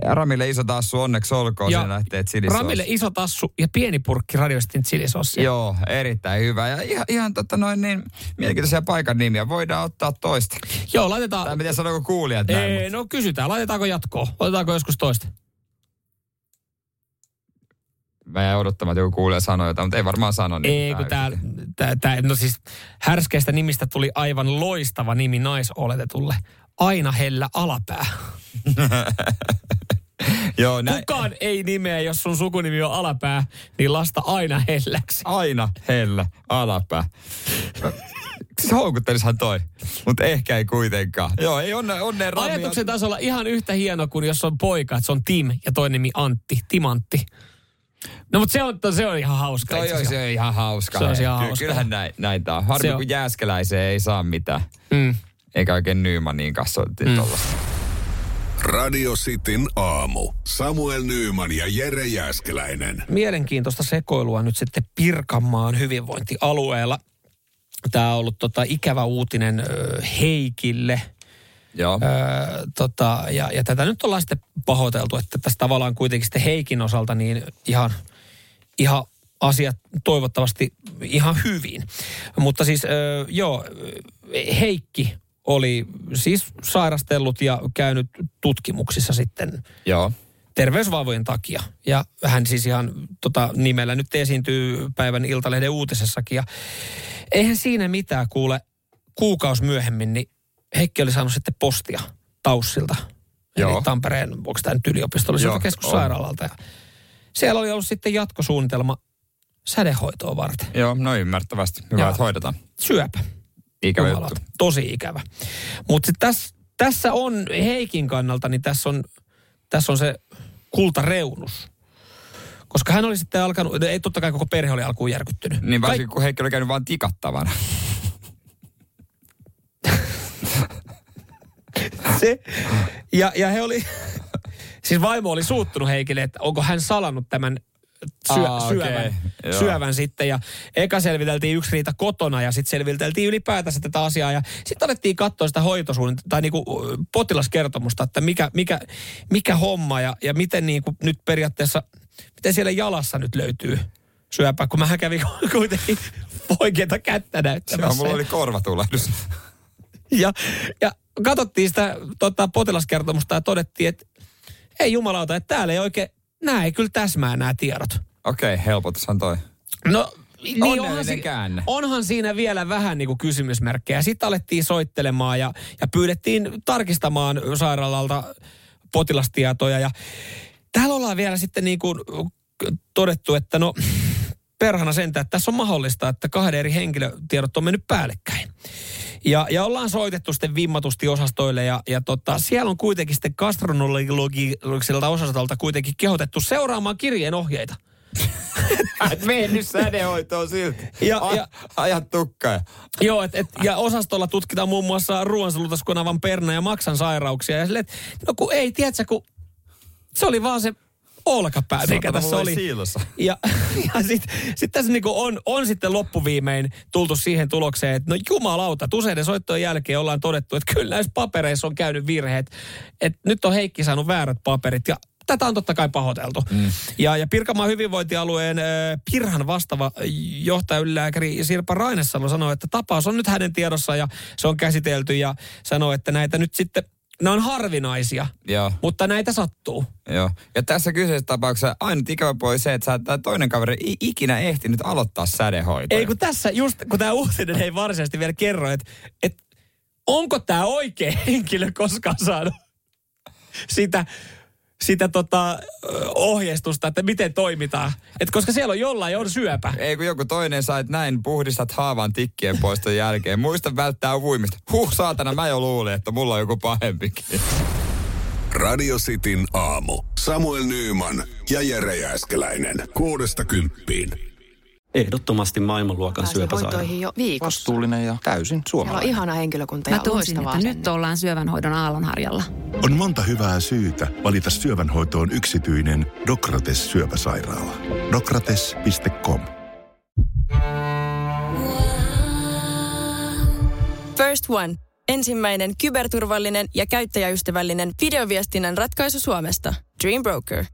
Ja Ramille iso tassu, onneksi olkoon. Ja Siinä lähtee chilisoosi. Ramille iso tassu ja pieni purkki Radio Cityn chilisossia. Joo, erittäin hyvä. Ja ihan, ihan tota noin niin, mielenkiintoisia paikan nimiä. Voidaan ottaa toista. Joo, laitetaan... Tai miten sanoiko kuulijat näin? Ei, no kysytään, laitetaanko jatkoa? Otetaanko joskus toista? Mä jäin odottamaan, että joku kuulija sanoi jotain, mutta ei varmaan sano. Niin Ei, kun tää, tää, tää, no siis härskeistä nimistä tuli aivan loistava nimi naisoletetulle. Aina hellä alapää. Joo, näin. Kukaan ei nimeä, jos sun sukunimi on alapää, niin lasta aina helläksi. Aina hellä, alapää. Siis houkuttelishan toi, mutta ehkä ei kuitenkaan. Joo, ei onne, onne Rami. Ajatuksen tasolla ihan yhtä hieno kuin jos on poika, että se on Tim ja toinen nimi Antti, Timantti. No mutta se on, se on ihan hauska. Toi itse olisi asiassa. ihan hauska. Se olisi ihan hauska. Kyllähän näin, näin tää on. Harmi, Se on- kun Jääskeläiseen ei saa mitään. Mm. Eikä oikein Nymanin kanssa oltiin mm. tollasta. Radio Cityn aamu. Samuel Nyyman ja Jere Jäskeläinen. Mielenkiintoista sekoilua nyt sitten Pirkanmaan hyvinvointialueella. Tämä on ollut tota, ikävä uutinen Heikille. Joo. Öö, tota, ja, ja tätä nyt ollaan sitten pahoiteltu, että tässä tavallaan kuitenkin sitten Heikin osalta niin ihan, ihan asiat toivottavasti ihan hyvin. Mutta siis öö, joo, Heikki oli siis sairastellut ja käynyt tutkimuksissa sitten Joo. terveysvaivojen takia. Ja hän siis ihan tota, nimellä nyt esiintyy päivän Iltalehden uutisessakin. Ja eihän siinä mitään kuule kuukausi myöhemmin, niin Heikki oli saanut sitten postia Taussilta. Eli Joo. Tampereen, onko tämä nyt yliopistolliselta keskussairaalalta. Ja siellä oli ollut sitten jatkosuunnitelma sädehoitoa varten. Joo, no ymmärtävästi. Hyvä, Joo. että hoidetaan. Syöpä. Ikävä juttu. Tosi ikävä. Mutta tässä, tässä on Heikin kannalta, niin tässä on, tässä on se kultareunus. Koska hän oli sitten alkanut, ei totta kai koko perhe oli alkuun järkyttynyt. Niin varsinkin kun Heikki oli käynyt vaan tikattavana. se, ja, ja he oli, siis vaimo oli suuttunut Heikille, että onko hän salannut tämän syö, Aa, syövän, joo. syövän sitten. Ja eka selviteltiin yksi riita kotona ja sitten selviteltiin ylipäätänsä tätä asiaa. Ja sitten alettiin katsoa sitä hoitosuunnitelmaa tai niinku potilaskertomusta, että mikä, mikä, mikä homma ja, ja miten niinku nyt periaatteessa, miten siellä jalassa nyt löytyy syöpää, kun mä kävin kuitenkin oikeita kättä Joo, näyttämässä. mulla oli korvatulehdus. Ja, ja katsottiin sitä tota, potilaskertomusta ja todettiin, että ei jumalauta, että täällä ei oikein, nämä ei kyllä täsmää nämä tiedot. Okei, okay, helpotushan toi. No, niin onhan, si- onhan siinä vielä vähän niin kuin kysymysmerkkejä. Sitten alettiin soittelemaan ja, ja pyydettiin tarkistamaan sairaalalta potilastietoja. Ja täällä ollaan vielä sitten niin kuin todettu, että no perhana sentä, että tässä on mahdollista, että kahden eri henkilötiedot on mennyt päällekkäin. Ja, ja ollaan soitettu sitten vimmatusti osastoille ja, ja tota, siellä on kuitenkin sitten gastronologiselta osastolta kuitenkin kehotettu seuraamaan kirjeen ohjeita. Et mene nyt sädehoitoon silti. Ja- A- ja- Ajat tukkaa. Joo, et, et, ja osastolla tutkitaan muun muassa ruoansulutuskunavan perna ja maksan sairauksia. Ja silleen, että no kun ei, tiedätkö, kun se oli vaan se olkapää, mikä tässä oli. siilossa. Ja, ja sitten sit tässä niinku on, on sitten loppuviimein tultu siihen tulokseen, että no jumalauta, useiden soittojen jälkeen ollaan todettu, että kyllä näissä papereissa on käynyt virheet. Että nyt on Heikki saanut väärät paperit ja tätä on totta kai pahoiteltu. Mm. Ja, ja Pirkanmaan hyvinvointialueen äh, Pirhan vastaava johtajalääkäri Sirpa Rainessalo sanoi, että tapaus on nyt hänen tiedossa ja se on käsitelty ja sanoi, että näitä nyt sitten, ne on harvinaisia, Joo, mutta näitä sattuu. joo. Ja tässä kyseisessä tapauksessa ainut ikävä puoli se, että sä, tää toinen kaveri ei ikinä ehtinyt aloittaa sädehoitoa. Ei kun tässä just, kun tämä uutinen ei varsinaisesti vielä kerro, että et, onko tämä oikea henkilö koskaan saanut sitä, sitä tota, ohjeistusta, että miten toimitaan. Et koska siellä on jollain on syöpä. Ei kun joku toinen saa, että näin puhdistat haavan tikkien poiston jälkeen. Muista välttää uimista. Huh, saatana, mä jo luulin, että mulla on joku pahempikin. Radio Cityn aamu. Samuel Nyyman ja Jere Jääskeläinen. Kuudesta kymppiin. Ehdottomasti maailmanluokan syöpäsairaala. hoitoihin jo viikossa. Vastuullinen ja täysin Siellä on suomalainen. ihana henkilökunta Mä ja tunsin, loistavaa että nyt ollaan syövänhoidon aallonharjalla. On monta hyvää syytä valita syövänhoitoon yksityinen Dokrates syöpäsairaala. Dokrates.com First One. Ensimmäinen kyberturvallinen ja käyttäjäystävällinen videoviestinnän ratkaisu Suomesta. Dream Broker.